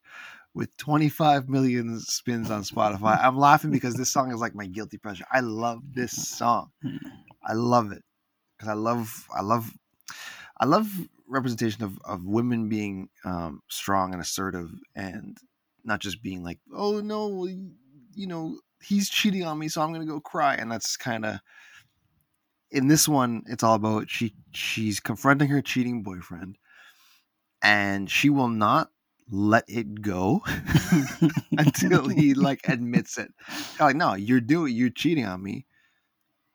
With 25 million spins on Spotify, I'm laughing because this song is like my guilty pleasure. I love this song. Hmm. I love it because I love I love I love representation of, of women being um, strong and assertive and not just being like, oh no, you know, he's cheating on me, so I'm gonna go cry. And that's kind of in this one, it's all about she she's confronting her cheating boyfriend, and she will not let it go until he like admits it. Like, no, you're doing, you're cheating on me.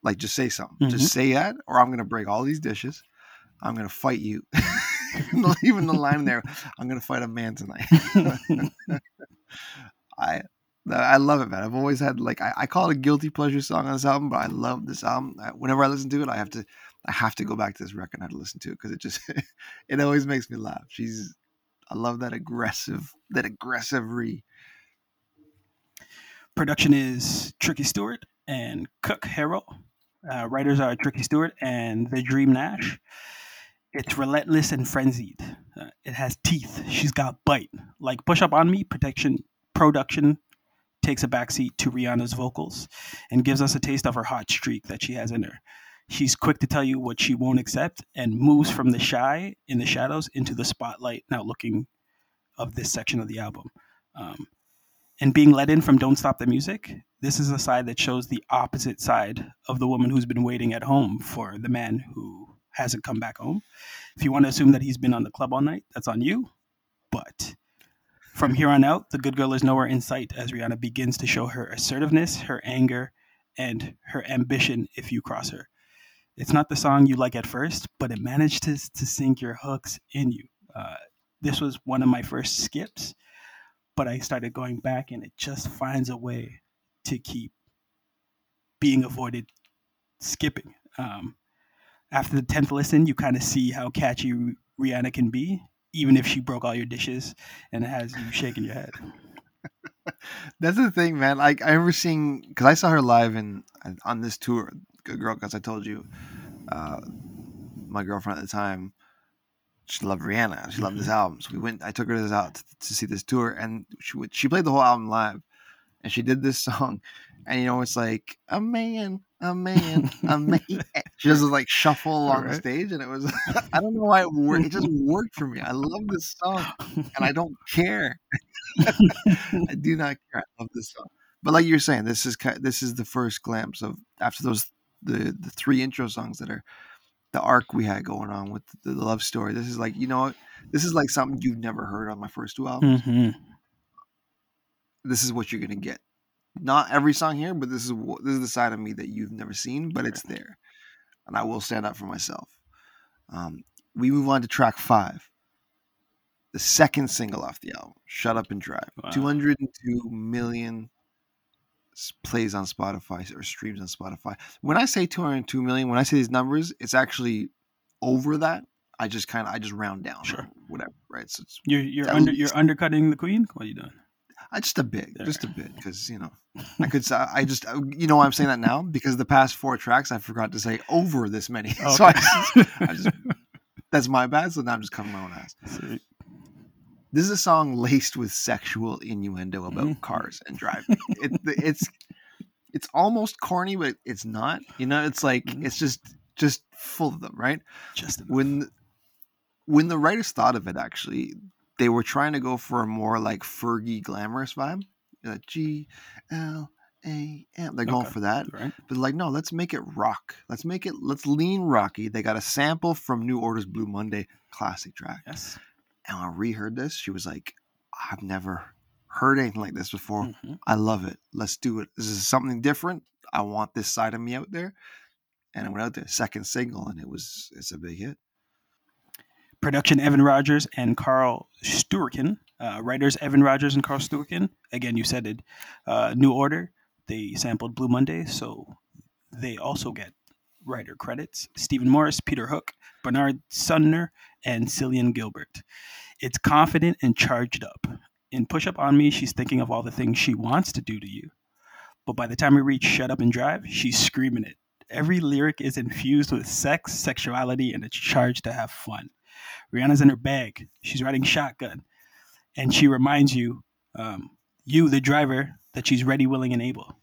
Like, just say something. Mhm. Just say that, or I'm gonna break all these dishes. I'm gonna fight you. Even the line there, I'm gonna fight a man tonight. I I love it, man. I've always had like I, I call it a guilty pleasure song on this album, but I love this album. I- Whenever I listen to it, I have to I have to go back to this record and I have to listen to it because it just it always makes me laugh. She's I love that aggressive that aggressive re. Production is Tricky Stewart and Kuk Harrell. Uh, writers are Tricky Stewart and The Dream Nash. It's relentless and frenzied. Uh, it has teeth. She's got bite. Like Push Up On Me, protection production takes a backseat to Rihanna's vocals and gives us a taste of her hot streak that she has in her. She's quick to tell you what she won't accept and moves from the shy in the shadows into the spotlight now looking of this section of the album. Um, and being let in from Don't Stop the Music, this is a side that shows the opposite side of the woman who's been waiting at home for the man who hasn't come back home. If you want to assume that he's been on the club all night, that's on you. But from here on out, the good girl is nowhere in sight as Rihanna begins to show her assertiveness, her anger, and her ambition if you cross her. It's not the song you like at first, but it managed to, to sink your hooks in you. Uh, this was one of my first skips, but I started going back, and it just finds a way to keep being avoided skipping. Um, after the tenth listen, you kind of see how catchy Rihanna can be, even if she broke all your dishes and it has you shaking your head. That's the thing, man. Like I remember seeing because I saw her live in on this tour. Good girl, because I told you, uh, my girlfriend at the time, she loved Rihanna. She loved this album. So we went. I took her to this out to, to see this tour, and she she played the whole album live, and she did this song, and you know it's like a man, a man, a man. she does this like shuffle along right. the stage, and it was I don't know why it worked. It just worked for me. I love this song, and I don't care. I do not care. I love this song. But like you're saying, this is this is the first glimpse of after those the the three intro songs that are the arc we had going on with the, the love story. This is like you know this is like something you've never heard on my first two albums. Mm-hmm. This is what you're gonna get. Not every song here, but this is this is the side of me that you've never seen, but it's there, and I will stand up for myself. Um, we move on to track five the second single off the album, "Shut Up and Drive." Wow. 202 million plays on Spotify or streams on Spotify. When I say 202 million, when I say these numbers, it's actually over that. I just kind of I just round down, sure, whatever, right? So it's you're you're under you're undercutting the queen. What are you doing? I just a bit, there. just a bit, because you know, I could. I just, you know, why I'm saying that now because the past four tracks I forgot to say over this many. Okay. So I just, I just, that's my bad. So now I'm just covering my own ass. Sweet. This is a song laced with sexual innuendo about mm-hmm. cars and driving. It, it's it's almost corny, but it's not. You know, it's like mm-hmm. it's just just full of them, right? Just enough. when when the writers thought of it, actually, they were trying to go for a more like Fergie glamorous vibe, G L A M. They're going okay. for that, right. but like, no, let's make it rock. Let's make it. Let's lean rocky. They got a sample from New Order's Blue Monday classic track. Yes. And when I reheard this, she was like, I've never heard anything like this before. Mm-hmm. I love it. Let's do it. This is something different. I want this side of me out there. And I went out there, second single, and it was it's a big hit. Production Evan Rogers and Carl Sturken. Uh, writers Evan Rogers and Carl Sturken. Again, you said it. Uh, New Order. They sampled Blue Monday, so they also get writer credits Stephen Morris, Peter Hook, Bernard Sumner, and Gillian Gilbert. It's confident and charged up. In Push Up On Me, she's thinking of all the things she wants to do to you. But by the time we reach Shut Up and Drive, she's screaming it. Every lyric is infused with sex, sexuality, and it's charged to have fun. Rihanna's in her bag. She's riding shotgun. And she reminds you, um, you, the driver, that she's ready, willing, and able.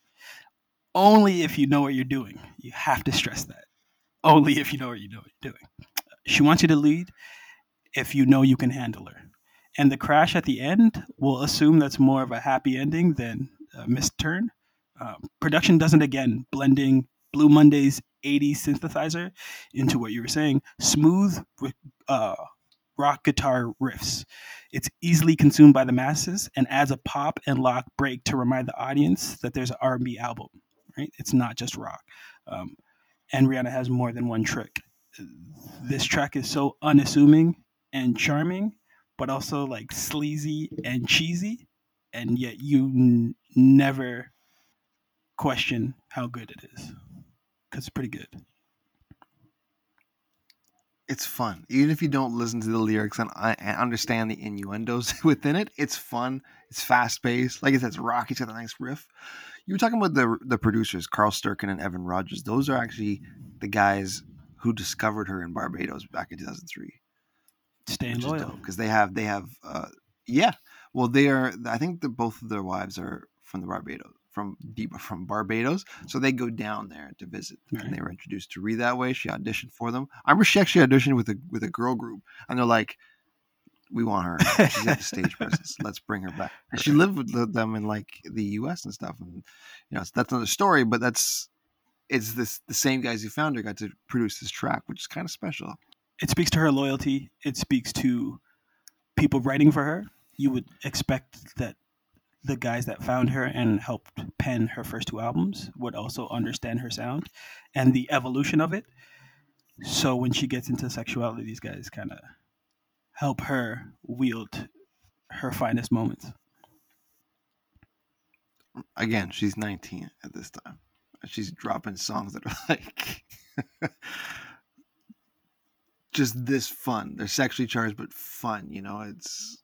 Only if you know what you're doing. You have to stress that. Only if you know what you're doing. She wants you to lead if you know you can handle her. And the crash at the end, we'll assume that's more of a happy ending than a missed turn. Um, production doesn't, again, blending Blue Monday's 80s synthesizer into what you were saying, smooth uh, rock guitar riffs. It's easily consumed by the masses and adds a pop and lock break to remind the audience that there's an R&B album. Right? It's not just rock. Um, and Rihanna has more than one trick. This track is so unassuming and charming, but also like sleazy and cheesy, and yet you n- never question how good it is because it's pretty good. It's fun, even if you don't listen to the lyrics and, I, understand the innuendos within it. It's fun. It's fast paced. Like I said, it's rocky. It's got a nice riff. You were talking about the the producers, Carl Sturken and Evan Rogers. Those are actually the guys who discovered her in Barbados back in 2003. Staying loyal because they have they have uh, yeah. Well, they are. I think that both of their wives are from the Barbados from from Barbados, so they go down there to visit, and they were introduced to Ree that way. She auditioned for them. I remember she actually auditioned with a with a girl group, and they're like, "We want her. She's got the stage presence. Let's bring her back." And she lived with them in like the U.S. and stuff, and you know that's another story. But that's it's this the same guys who found her got to produce this track, which is kind of special. It speaks to her loyalty. It speaks to people writing for her. You would expect that the guys that found her and helped pen her first two albums would also understand her sound and the evolution of it. So when she gets into sexuality, these guys kind of help her wield her finest moments. again, she's 19 at this time. She's dropping songs that are like just this fun. They're sexually charged but fun, you know. It's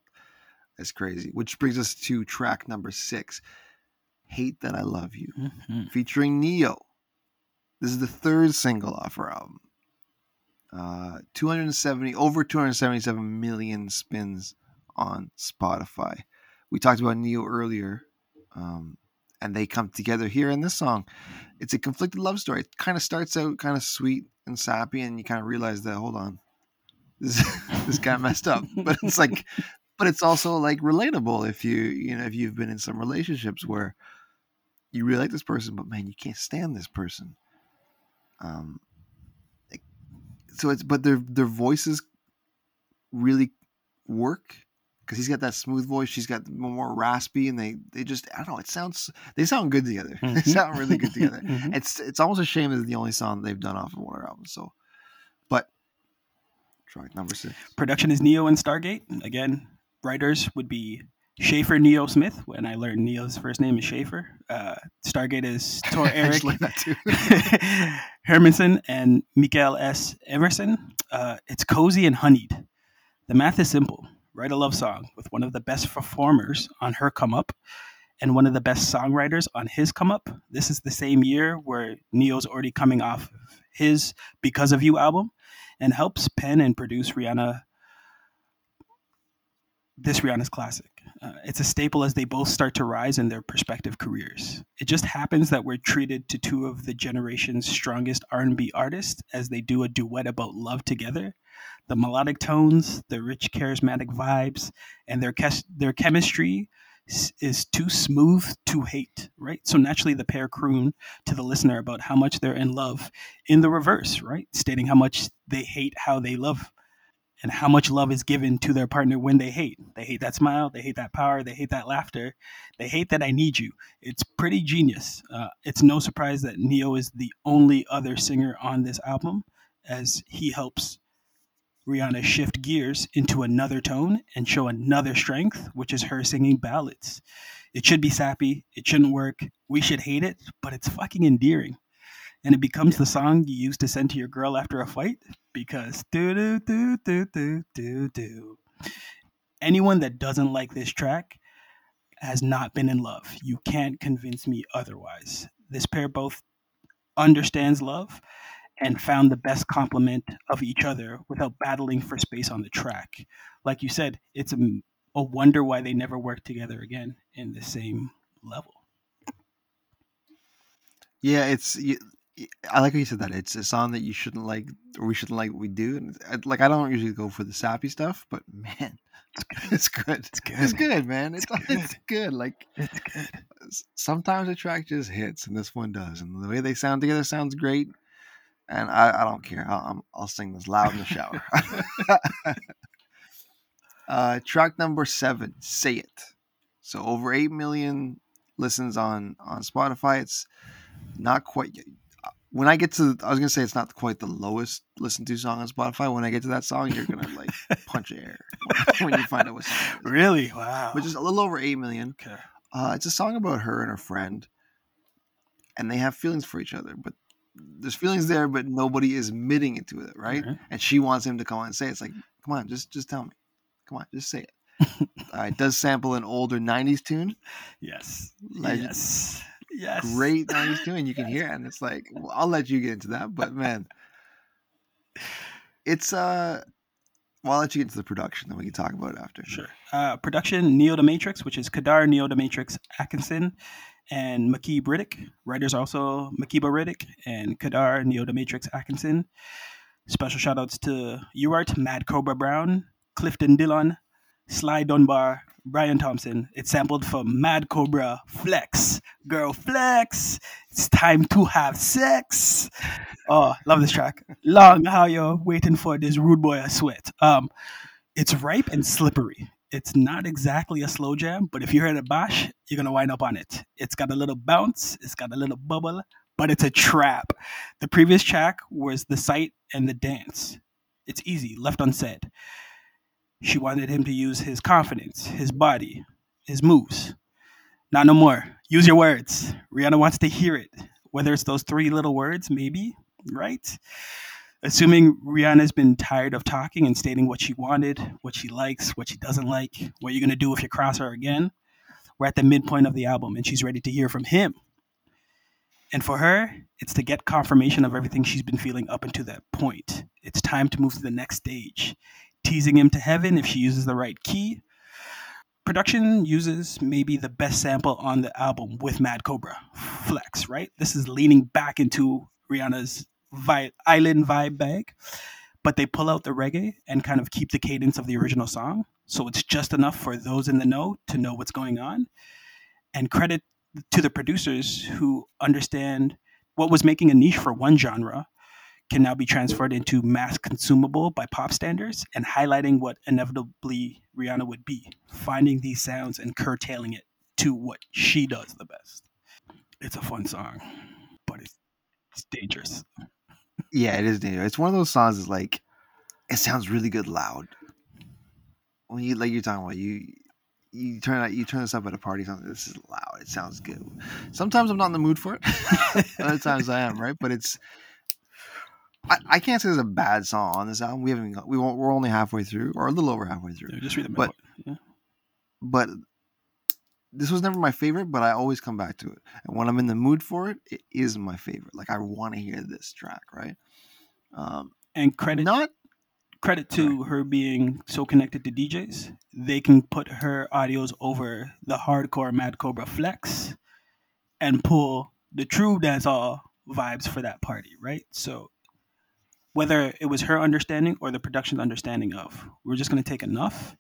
it's crazy. Which brings us to track number 6, Hate That I Love You, Mhm. featuring Ne-Yo. This is the third single off her album. Uh 270 over 277 million spins on Spotify. We talked about Ne-Yo earlier. Um and they come together here in this song. It's a conflicted love story. It kind of starts out kind of sweet and sappy, and you kind of realize that hold on, this this got messed up. But it's like, but it's also like relatable if you you know if you've been in some relationships where you really like this person, but man, you can't stand this person. Um, so it's but their their voices really work because he's got that smooth voice, she's got more raspy, and they they just I don't know. It sounds they sound good together. They Mhm. sound really good together. Mhm. It's it's almost a shame that it's the only song they've done off of one of their albums. So, but track number six. Production is Ne-Yo and Stargate. Again, writers would be Schaefer Ne-Yo Smith. When I learned Ne-Yo's first name is Schaefer. Uh, Stargate is Tor Eric just learned that too. Hermansen and Mikael S. Emerson. Uh, it's cozy and honeyed. The math is simple. Write a love song with one of the best performers on her come up and one of the best songwriters on his come up. This is the same year where Ne-Yo's already coming off his Because of You album and helps pen and produce Rihanna this Rihanna's classic. Uh, it's a staple as they both start to rise in their respective careers. It just happens that we're treated to two of the generation's strongest R&B artists as they do a duet about love together. The melodic tones, the rich charismatic vibes, and their their chemistry is too smooth to hate, right? So naturally the pair croon to the listener about how much they're in love in the reverse, right? Stating how much they hate how they love and how much love is given to their partner when they hate. They hate that smile, they hate that power, they hate that laughter, they hate that I need you. It's pretty genius. Uh, it's no surprise that Ne-Yo is the only other singer on this album, as he helps Rihanna shift gears into another tone and show another strength, which is her singing ballads. It should be sappy, it shouldn't work, we should hate it, but it's fucking endearing. And it becomes the song you use to send to your girl after a fight because do do do do do do do. Anyone that doesn't like this track has not been in love. You can't convince me otherwise. This pair both understands love and found the best complement of each other without battling for space on the track. Like you said, it's a, a wonder why they never worked together again in the same level. Yeah, it's. I like how you said that. It's a song that you shouldn't like, or we shouldn't like. What we do, and like I don't usually go for the sappy stuff, but man, it's good. It's good. It's good, man. It's It's it's good. Like It's good. sometimes a track just hits, and this one does, and the way they sound together sounds great. And I, I don't care. I'll, I'm- I'll sing this loud in the shower. uh, track number seven, "Say It." So over eight million listens on on Spotify. It's not quite. When I get to, I was gonna say it's not quite the lowest listened to song on Spotify. When I get to that song, you're gonna like punch air when you find out what song. Really? Wow. Which is a little over eight million. okay. Uh, it's a song about her and her friend, and they have feelings for each other, but there's feelings there, but nobody is admitting it to it, right? Alright. And she wants him to come on and say it. it's like, come on, just just tell me, come on, just say it. uh, it does sample an older '90s tune, Yes. Like, yes. Yes. great '90s tune, and you can hear it, and it's like, well, I'll let you get into that, but man, it's uh, well, I'll let you get into the production, then we can talk about it after. Sure. Uh, production Neo the Matrix, which is Kadar Neo the Matrix Atkinson and Makib Riddick. Writers also Makeba Riddick and Kadar Neo the Matrix Atkinson. Special shout outs to Ewart, Mad Cobra Brown, Clifton Dillon, Sly Dunbar, Brian Thompson. It's sampled from Mad Cobra Flex. Girl Flex. It's time to have sex. Oh, love this track. Long how you're waiting for this rude boy I sweat. Um, it's ripe and slippery. It's not exactly a slow jam, but if you heard a bash, you're gonna wind up on it. It's got a little bounce, it's got a little bubble, but it's a trap. The previous track was the sight and the dance. It's easy, left unsaid. She wanted him to use his confidence, his body, his moves. Not no more. use your words. Rihanna wants to hear it. Whether it's those three little words, maybe, right? Assuming Rihanna's been tired of talking and stating what she wanted, what she likes, what she doesn't like, what you're going to do if you cross her again, we're at the midpoint of the album and she's ready to hear from him. And for her, it's to get confirmation of everything she's been feeling up until that point. It's time to move to the next stage, teasing him to heaven if she uses the right key. Production uses maybe the best sample on the album with Mad Cobra, Flex, right? This is leaning back into Rihanna's vi- island vibe bag, but they pull out the reggae and kind of keep the cadence of the original song. So it's just enough for those in the know to know what's going on. And credit to the producers who understand what was making a niche for one genre can now be transferred into mass consumable by pop standards and highlighting what inevitably Rihanna would be, finding these sounds and curtailing it to what she does the best. It's a fun song, but it's, it's dangerous. Yeah, it is dangerous. It's one of those songs that's like it sounds really good loud. When you like you're talking about you you turn out you turn this up at a party something this is loud it sounds good sometimes i'm not in the mood for it other times i am right but it's I, I can't say there's a bad song on this album. We haven't got, we won't, we're only halfway through or a little over halfway through. Yeah, just read the But- yeah. but this was never my favorite but i always come back to it. And when i'm in the mood for it it is my favorite. Like i want to hear this track right? Um And credit not credit to her being so connected to DJs. They can put her audios over the hardcore Mad Cobra Flex and pull the true dancehall vibes for that party, right? So whether it was her understanding or the production's understanding of, we're just going to take enough,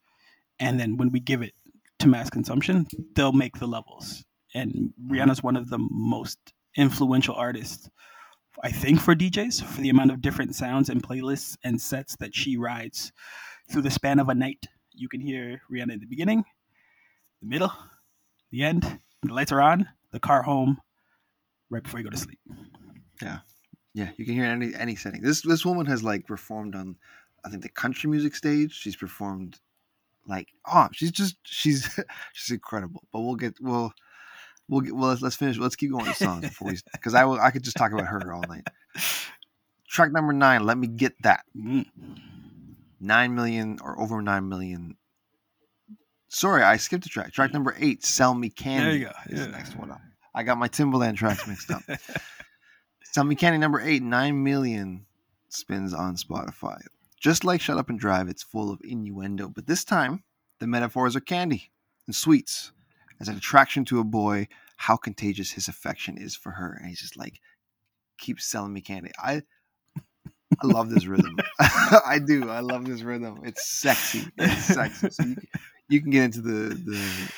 and then when we give it to mass consumption, they'll make the levels. And Rihanna's one of the most influential artists I think for DJs for the amount of different sounds and playlists and sets that she rides through the span of a night. You can hear Rihanna in the beginning, the middle, the end. The lights are on. The car home, right before you go to sleep. Yeah, you can hear it in any any setting. This this woman has like performed on, I think the country music stage. She's performed, like oh, she's just she's she's incredible. But we'll get we'll we'll get well. Let's, let's finish. Let's keep going with songs before we because I will I could just talk about her all night. Track number nine. Let me get that Mm. nine million or over nine million. Sorry, I skipped a track. Track number eight. Sell me candy. There you go. Is the next one up. I got my Timberland tracks mixed up. Sell Me Candy number eight, nine million spins on Spotify. Just like Shut Up and Drive, it's full of innuendo, but this time the metaphors are candy and sweets. As an attraction to a boy, how contagious his affection is for her, and he's just like, keeps selling me candy. I, I love this rhythm. I do. I love this rhythm. It's sexy. It's sexy. So you, you can get into the the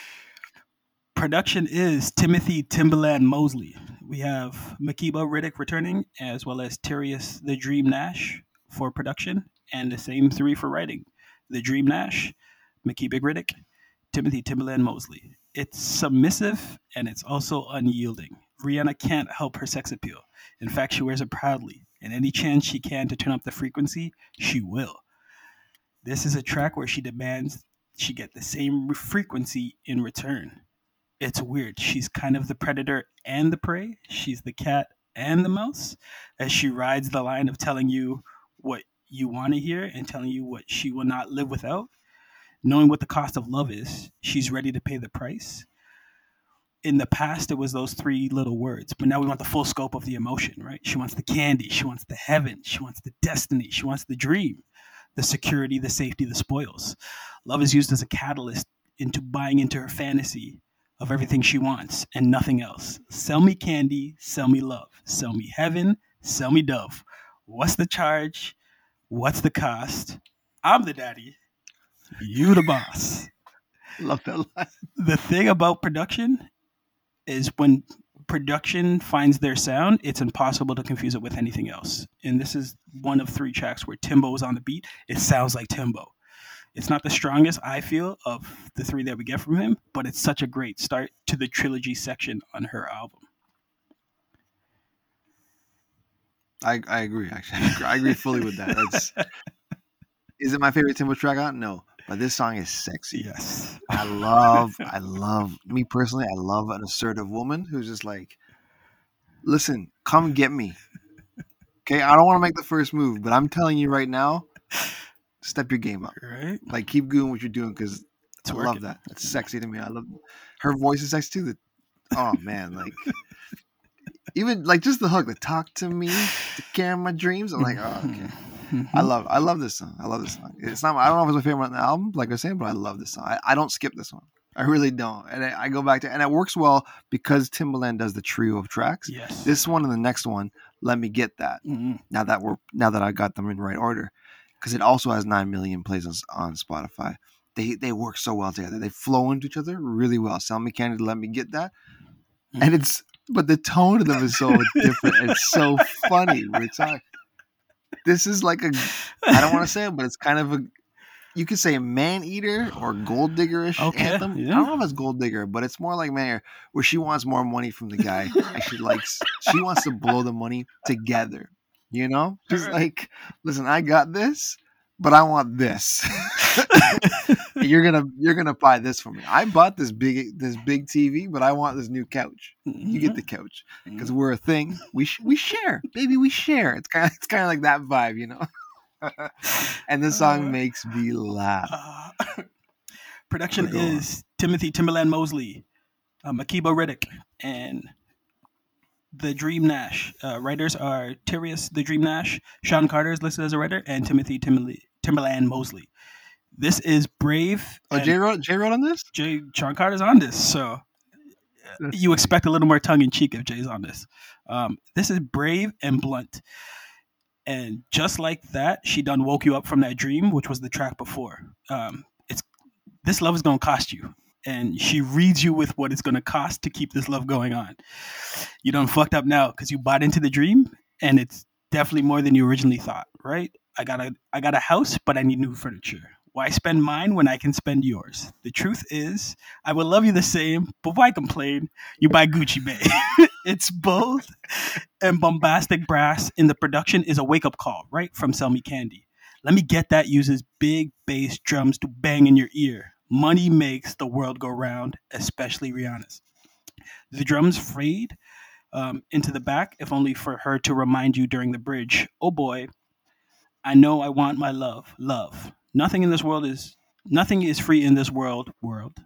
Production is Timothy Timberland Mosley. We have Makeba Riddick returning, as well as Terius the Dream Nash for production, and the same three for writing. The Dream Nash, Makeba Riddick, Timothy Timberland Mosley. It's submissive and it's also unyielding. Rihanna can't help her sex appeal. In fact, she wears it proudly, and any chance she can to turn up the frequency, she will. This is a track where she demands she get the same frequency in return. It's weird. She's kind of the predator and the prey. She's the cat and the mouse as she rides the line of telling you what you want to hear and telling you what she will not live without. Knowing what the cost of love is, she's ready to pay the price. In the past, it was those three little words, but now we want the full scope of the emotion, right? She wants the candy, she wants the heaven, she wants the destiny, she wants the dream, the security, the safety, the spoils. Love is used as a catalyst into buying into her fantasy of everything she wants and nothing else. Sell me candy, sell me love, sell me heaven, sell me dove. What's the charge? What's the cost? I'm the daddy. You the boss. love that line. The thing about production is when production finds their sound, it's impossible to confuse it with anything else. And this is one of three tracks where Timbo is on the beat. It sounds like Timbo. It's not the strongest I feel of the three that we get from him, but it's such a great start to the trilogy section on her album. I, I agree. Actually, I agree, fully with that. That's, is it my favorite Timbo track on? No, but this song is sexy. Yes. I love, I love me personally. I love an assertive woman who's just like, listen, come get me. Okay, I don't want to make the first move, but I'm telling you right now, step your game up. Right. Like keep doing what you're doing because I working. love that. That's sexy to me. I love her voice is sexy too. The, oh man, like even like just the hook, the talk to me, to care my dreams. I'm like, oh okay. I love I love this song. I love this song. It's not I don't know if it's my favorite on the album, like I was saying, but I love this song. I, I don't skip this one. I really don't. And I, I go back to and it works well because Timbaland does the trio of tracks. Yes. This one and the next one, let me get that. Mhm. Now that we're now that I got them in right order. Because it also has nine million plays on, on Spotify. They they work so well together. They flow into each other really well. Sell me candy, let me get that. Hmm. And it's but the tone of them is so different. It's so funny. It's like this is like a I don't want to say it, but it's kind of a you could say a man eater or gold diggerish Okay, anthem. yeah. I don't know if it's gold digger, but it's more like man eater, where she wants more money from the guy. and she likes she wants to blow the money together. You know? Just like, listen, I got this, but I want this. you're gonna you're gonna buy this for me. I bought this big this big TV, but I want this new couch. You get the couch because Mhm. we're a thing. We sh- we share, baby. We share. It's kind of it's kind of like that vibe, you know. and this song Uh, makes me laugh. Uh, production Go on. is Timothy Timbaland Mosley, uh, Makeba Riddick, and the Dream Nash. Uh, writers are Terius the Dream Nash, Shawn Carter is listed as a writer, and Timothy Timberly, Timbaland Mosley. This is Brave. Oh, Jay wrote Jay wrote on this. Jay Shawn Carter's on this, so That's you expect a little more tongue in cheek if Jay's on this. Um, this is brave and blunt, and just like that, she done woke you up from that dream, which was the track before. Um, it's this love is gonna cost you, and she reads you with what it's gonna cost to keep this love going on. You done fucked up now because you bought into the dream, and it's definitely more than you originally thought. Right? I got a I got a house, but I need new furniture. Why spend mine when I can spend yours? The truth is, I will love you the same, but why complain? You buy Gucci Bay. it's both and bombastic brass in the production is a wake up call, right? From Sell Me Candy. Let me get that uses big bass drums to bang in your ear. Money makes the world go round, especially Rihanna's. The drums frayed um, into the back, if only for her to remind you during the bridge, oh boy, I know I want my love, love. Nothing in this world is nothing is free in this world, world,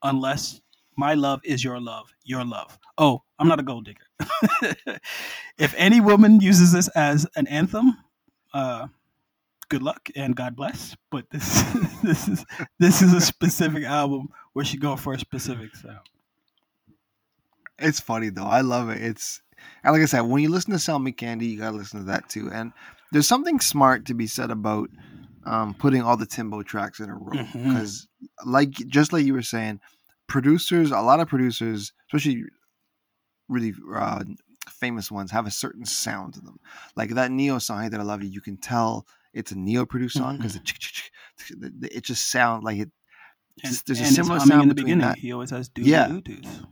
unless my love is your love, your love. Oh, I'm not a gold digger. if any woman uses this as an anthem, uh, good luck and God bless. But this this is this is a specific album where she go for a specific sound. It's funny though. I love it. It's and like I said, when you listen to Sell Me Candy, you gotta listen to that too. And there's something smart to be said about um, putting all the Timbo tracks in a row because, like just like you were saying, producers, a lot of producers, especially really uh, famous ones, have a certain sound to them. Like that Ne-Yo song That I Love You," you can tell it's a Ne-Yo produced song because it, it just sounds like it. And, there's a similar sound in the beginning. that. He always has do Yeah. do do's.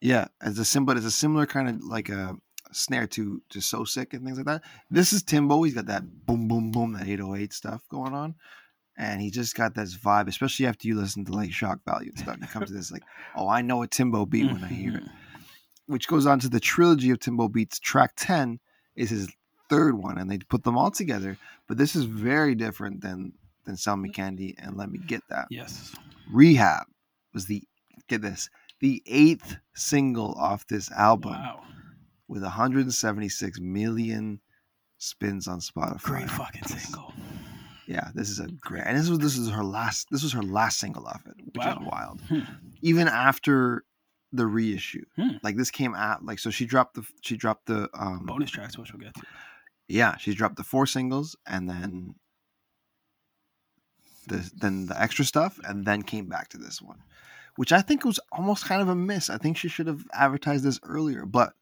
Yeah, it's a similar. It's a similar kind of like a snare to to So Sick and things like that. This is Timbo. He's got that boom, boom, boom, that 808 stuff going on, and he just got this vibe. Especially after you listen to like Shock Value and stuff, you come to this like, oh, I know a Timbo beat when I hear it. Mm-hmm. Which goes on to the trilogy of Timbo beats. Track 10 is his third one, and they put them all together. But this is very different than than Sell Me Candy and Let Me Get That. Yes. Rehab was the get this the eighth single off this album Wow. with 176 million spins on Spotify. Great fucking single. Yeah, this is a great. And this was this is her last. This was her last single off it, which Wow. is wild. Hmm. Even after the reissue, Hmm. like this came out like so she dropped the she dropped the um Bonus tracks, which we'll get to. Yeah she dropped the four singles and then the then the extra stuff and then came back to this one which i think was almost kind of a miss. I think she should have advertised this earlier but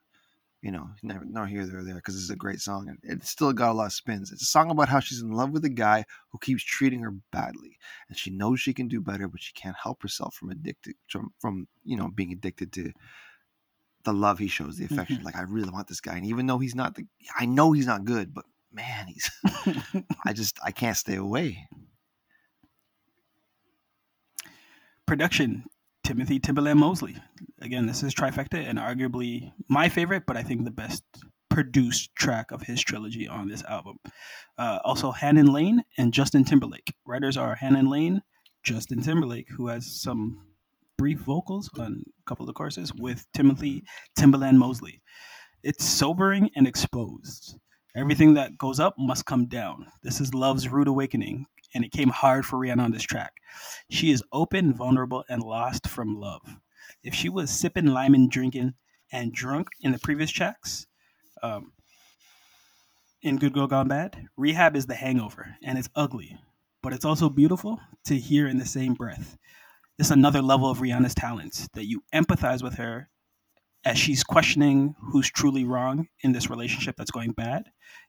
you know never nor here nor there because it's a great song and it still got a lot of spins. It's a song about how she's in love with a guy who keeps treating her badly and she knows she can do better but she can't help herself from addicted from, from you know being addicted to the love he shows the affection like i really want this guy and even though he's not the i know he's not good but man he's I just I can't stay away. Production Timothy Timbaland Mosley. Again, this is trifecta and arguably my favorite, but I think the best produced track of his trilogy on this album. Uh, also, Hannon Lane and Justin Timberlake. Writers are Hannon Lane, Justin Timberlake, who has some brief vocals on a couple of the courses, with Timothy Timbaland Mosley. It's sobering and exposed. Everything that goes up must come down. This is love's rude awakening, and it came hard for Rihanna on this track. She is open, vulnerable, and lost from love. If she was sipping, liming, drinking, and drunk in the previous tracks, um, in Good Girl Gone Bad, Rehab is the hangover, and it's ugly, but it's also beautiful to hear in the same breath. It's another level of Rihanna's talents that you empathize with her as she's questioning who's truly wrong in this relationship that's going bad,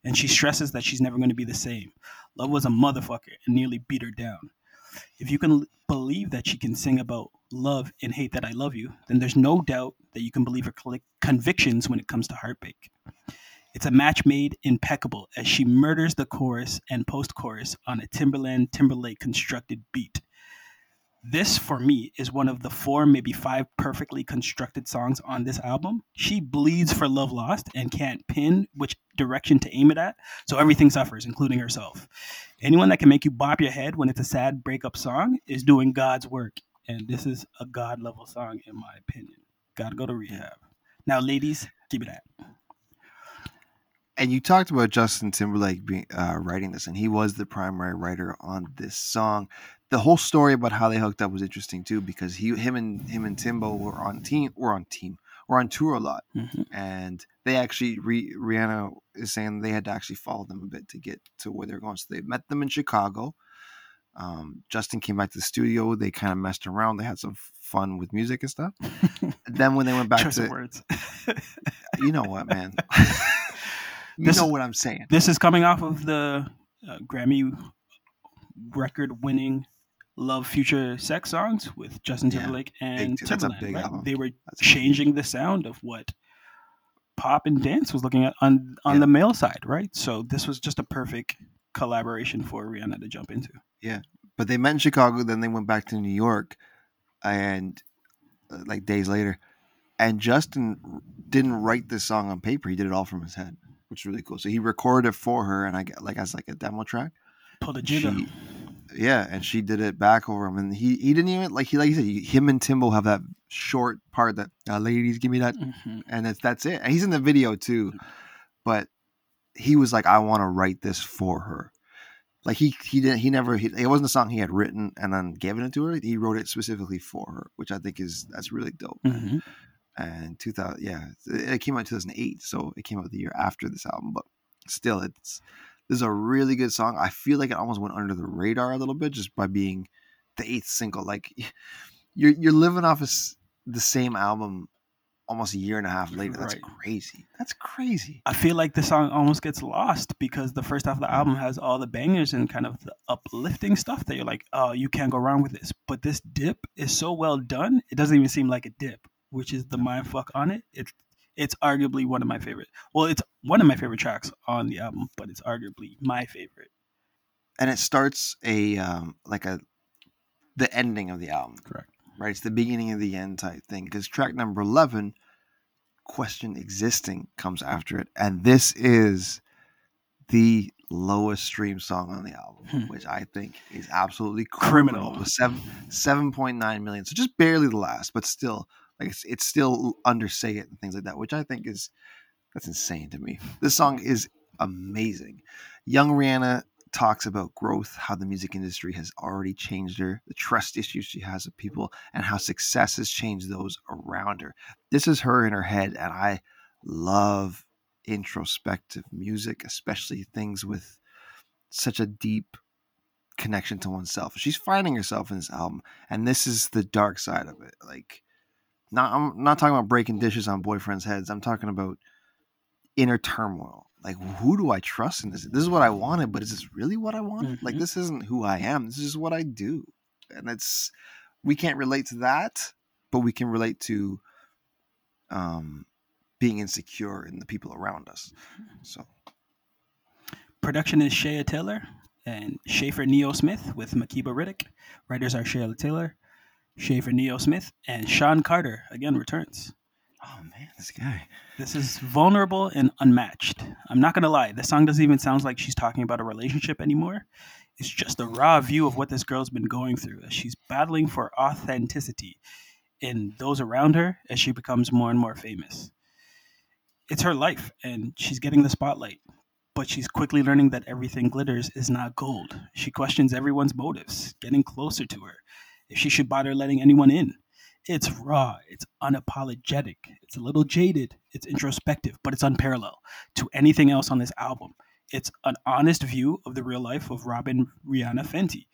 and she stresses that she's never going to be the same. Love was a motherfucker and nearly beat her down. If you can believe that she can sing about love and hate that I love you, then there's no doubt that you can believe her convictions when it comes to heartbreak. It's a match made impeccable as she murders the chorus and post chorus on a Timbaland Timberlake constructed beat. This, for me, is one of the four, maybe five perfectly constructed songs on this album. She bleeds for Love Lost and can't pin which direction to aim it at, so everything suffers, including herself. Anyone that can make you bop your head when it's a sad breakup song is doing God's work, and this is a God level song, in my opinion. Gotta go to rehab. Now, ladies, give it that. And you talked about Justin Timberlake being, uh, writing this, and he was the primary writer on this song the whole story about how they hooked up was interesting too because he him and him and Timbo were on team were on team were on tour a lot. Mm-hmm. and they actually re, Rihanna is saying they had to actually follow them a bit to get to where they're going. So they met them in Chicago. Um, Justin came back to the studio. They kind of messed around. They had some fun with music and stuff. Then when they went back to words. You know what man? You this, know what I'm saying. this is coming off of the uh, Grammy record winning love future sex songs with Justin Timberlake yeah, and big, Timbaland. Right? They were that's changing the sound of what pop and dance was looking at on on yeah. the male side, right? So this was just a perfect collaboration for Rihanna to jump into. Yeah, but they met in Chicago, then they went back to New York, and uh, like days later, and Justin didn't write this song on paper; he did it all from his head, which is really cool. So he recorded it for her, and I get like as like a demo track. Pull the jigger. She, yeah, and she did it back over him, and he he didn't even like he like you said him and Timbo have that short part that uh, ladies give me that, mm-hmm. and it's that's it. And he's in the video too, but he was like, I want to write this for her. Like he he didn't he never he, it wasn't a song he had written and then given it to her. He wrote it specifically for her, which I think is that's really dope. Mm-hmm. And 2000, yeah, it came out in 2008, so it came out the year after this album, but still, it's this is a really good song. I feel like it almost went under the radar a little bit just by being the eighth single. Like you're you're living off of the same album almost a year and a half later. That's right. crazy. That's crazy. I feel like the song almost gets lost because the first half of the album has all the bangers and kind of the uplifting stuff that you're like, oh, you can't go wrong with this. But this dip is so well done, it doesn't even seem like a dip, which is the mind fuck on it. It's it's arguably one of my favorite. Well, it's one of my favorite tracks on the album, but it's arguably my favorite. And it starts a um, like a the ending of the album. Correct. Right. It's the beginning of the end type thing because track number eleven, "Question Existing," comes after it, and this is the lowest stream song on the album, hmm. which I think is absolutely criminal, criminal. with seven seven point nine million. So just barely the last, but still like it's, it's still under say it and things like that, which I think is that's insane to me. This song is amazing. Young Rihanna talks about growth, how the music industry has already changed her, the trust issues she has with people, and how success has changed those around her. This is her in her head, and I love introspective music, especially things with such a deep connection to oneself. She's finding herself in this album, and this is the dark side of it. Like not I'm not talking about breaking dishes on boyfriends' heads. I'm talking about inner turmoil. Like who do I trust in this? This is what I wanted, but is this really what I wanted? Mm-hmm. Like this isn't who I am. This is what I do. And it's we can't relate to that, but we can relate to um being insecure in the people around us. So production is Shea Taylor and Shaffer Ne-Yo Smith with Makeba Riddick. Writers are Shea Taylor, Shaffer Ne-Yo Smith, and Shawn Carter again returns. Oh man, this guy. This is vulnerable and unmatched. I'm not gonna lie, the song doesn't even sound like she's talking about a relationship anymore. It's just a raw view of what this girl's been going through as she's battling for authenticity in those around her as she becomes more and more famous. It's her life, and she's getting the spotlight, but she's quickly learning that everything glitters is not gold. She questions everyone's motives, getting closer to her, if she should bother letting anyone in. It's raw, it's unapologetic, it's a little jaded, it's introspective, but it's unparalleled to anything else on this album. It's an honest view of the real life of Robyn Rihanna Fenty.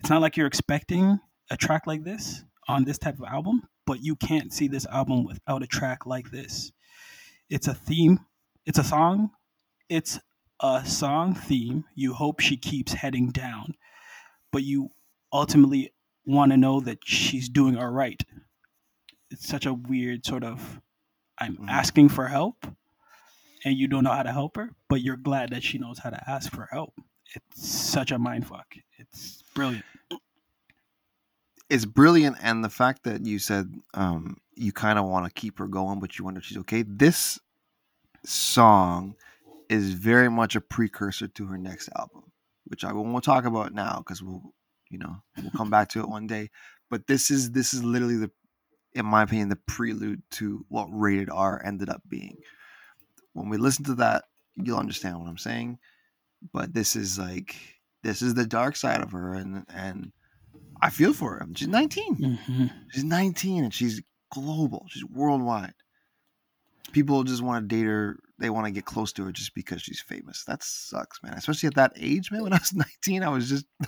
It's not like you're expecting a track like this on this type of album, but you can't see this album without a track like this. It's a theme, it's a song, it's a song theme. You hope she keeps heading down, but you ultimately want to know that she's doing all right it's such a weird sort of I'm Mhm. asking for help and you don't know how to help her, but you're glad that she knows how to ask for help. It's such a mind fuck. It's brilliant. It's brilliant, and the fact that you said um, you kind of want to keep her going, but you wonder if she's okay. This song is very much a precursor to her next album, which I won't talk about now because we'll, you know, we'll come back to it one day. But this is this is literally the, in my opinion, the prelude to what rated R ended up being. When we listen to that, you'll understand what I'm saying. But this is like this is the dark side of her, and and I feel for her. She's 19. hmm She's 19 and she's global. She's worldwide. People just want to date her. They want to get close to her just because she's famous. That sucks, man. Especially at that age, man. When I was 19, I was just,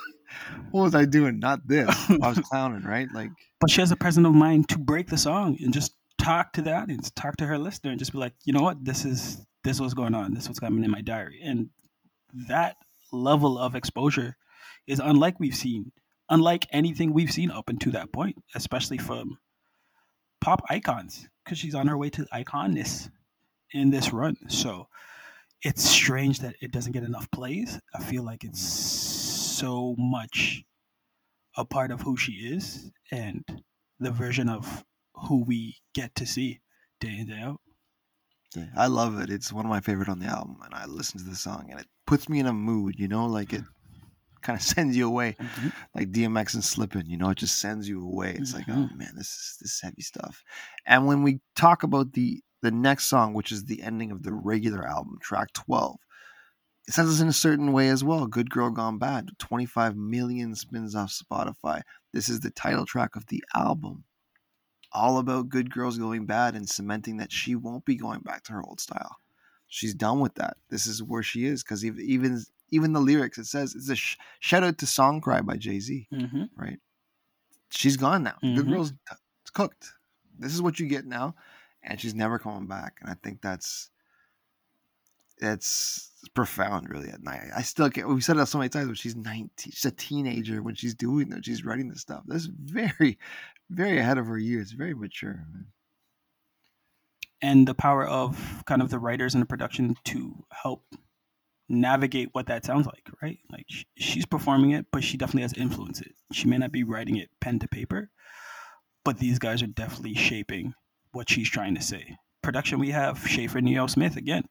what was I doing? Not this. I was clowning, right? Like, But she has a presence of mind to break the song and just talk to the audience, talk to her listener, and just be like, you know what, this is this is what's going on. This is what's coming in my diary, and that level of exposure is unlike we've seen, unlike anything we've seen up until that point, especially from pop icons, because she's on her way to iconness in this run. So it's strange that it doesn't get enough plays. I feel like it's so much a part of who she is and the version of who we get to see day in day out. yeah, I love it. It's one of my favorite on the album. And I listen to the song and it puts me in a mood, you know, like it kind of sends you away. like DMX and Slippin', you know, it just sends you away. It's like, oh Mhm. man, this is this is heavy stuff. And when we talk about the the next song, which is the ending of the regular album, track twelve, it sends us in a certain way as well. Good Girl Gone Bad, twenty five million spins off Spotify. This is the title track of the album, all about good girls going bad and cementing that she won't be going back to her old style. She's done with that. This is where she is because even even the lyrics it says it's a sh- shout out to Song Cry by Jay Z hmm right? She's gone now. Good Mhm. girl's it's cooked. This is what you get now, and she's never coming back. And I think that's it's profound, really. At night, I still can't. We said it so many times, but she's nineteen. She's a teenager when she's doing that. She's writing this stuff. That's very, very ahead of her years. Very mature. And the power of kind of the writers and the production to help navigate what that sounds like, right? Like she's performing it, but she definitely has influence it. She may not be writing it pen to paper, but these guys are definitely shaping what she's trying to say. Production we have Shaffer Ne-Yo Smith again,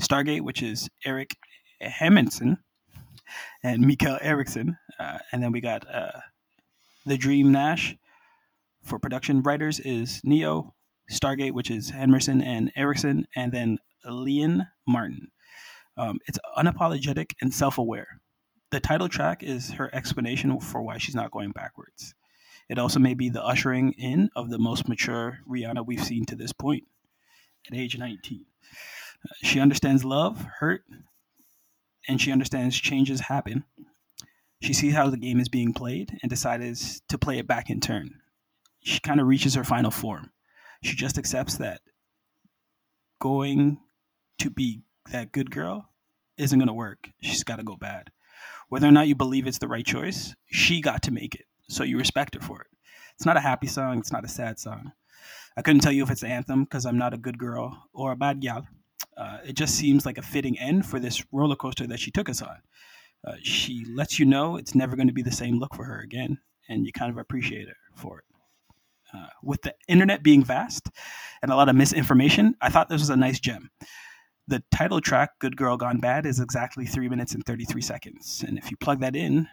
Stargate, which is Erik Hermansen and Mikkel Eriksen, uh, and then we got uh, the Dream Nash. For production writers is Neo, Stargate, which is Henderson and Eriksen, and then Leon Martin. Um, it's unapologetic and self-aware. The title track is her explanation for why she's not going backwards. It also may be the ushering in of the most mature Rihanna we've seen to this point at age 19. Uh, She understands love, hurt, and she understands changes happen. She sees how the game is being played and decides to play it back in turn. She kind of reaches her final form. She just accepts that going to be that good girl isn't going to work. She's got to go bad. Whether or not you believe it's the right choice, she got to make it. So you respect her for it. It's not a happy song. It's not a sad song. I couldn't tell you if it's an anthem because I'm not a good girl or a bad gal. Uh, it just seems like a fitting end for this roller coaster that she took us on. Uh, she lets you know it's never going to be the same look for her again, and you kind of appreciate her for it. Uh, with the internet being vast and a lot of misinformation, I thought this was a nice gem. The title track, Good Girl Gone Bad, is exactly three minutes and 33 seconds. And if you plug that in,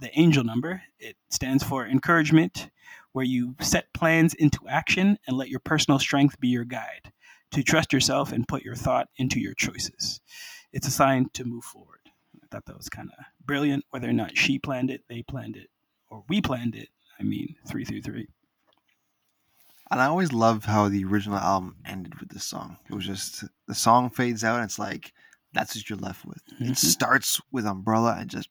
the angel number, it stands for encouragement, where you set plans into action and let your personal strength be your guide, to trust yourself and put your thought into your choices. It's a sign to move forward. I thought that was kind of brilliant. Whether or not she planned it, they planned it, or we planned it, I mean, 333. And I always loved how the original album ended with this song. It was just the song fades out, and it's like that's what you're left with. Mhm. It starts with Umbrella and just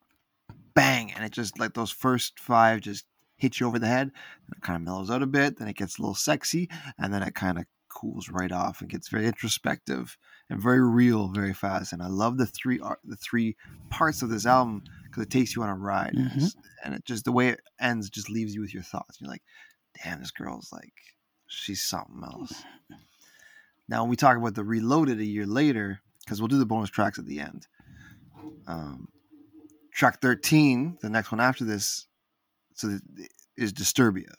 bang, and it just like those first five just hit you over the head. And it kind of mellows out a bit, then it gets a little sexy, and then it kind of cools right off and gets very introspective and very real very fast. And I love the three the three parts of this album because it takes you on a ride, and, Mhm. and it just the way it ends just leaves you with your thoughts. You're like, damn, this girl's like she's something else. Now, when we talk about the Reloaded a year later, because we'll do the bonus tracks at the end. Um, track 13, the next one after this, so is Disturbia.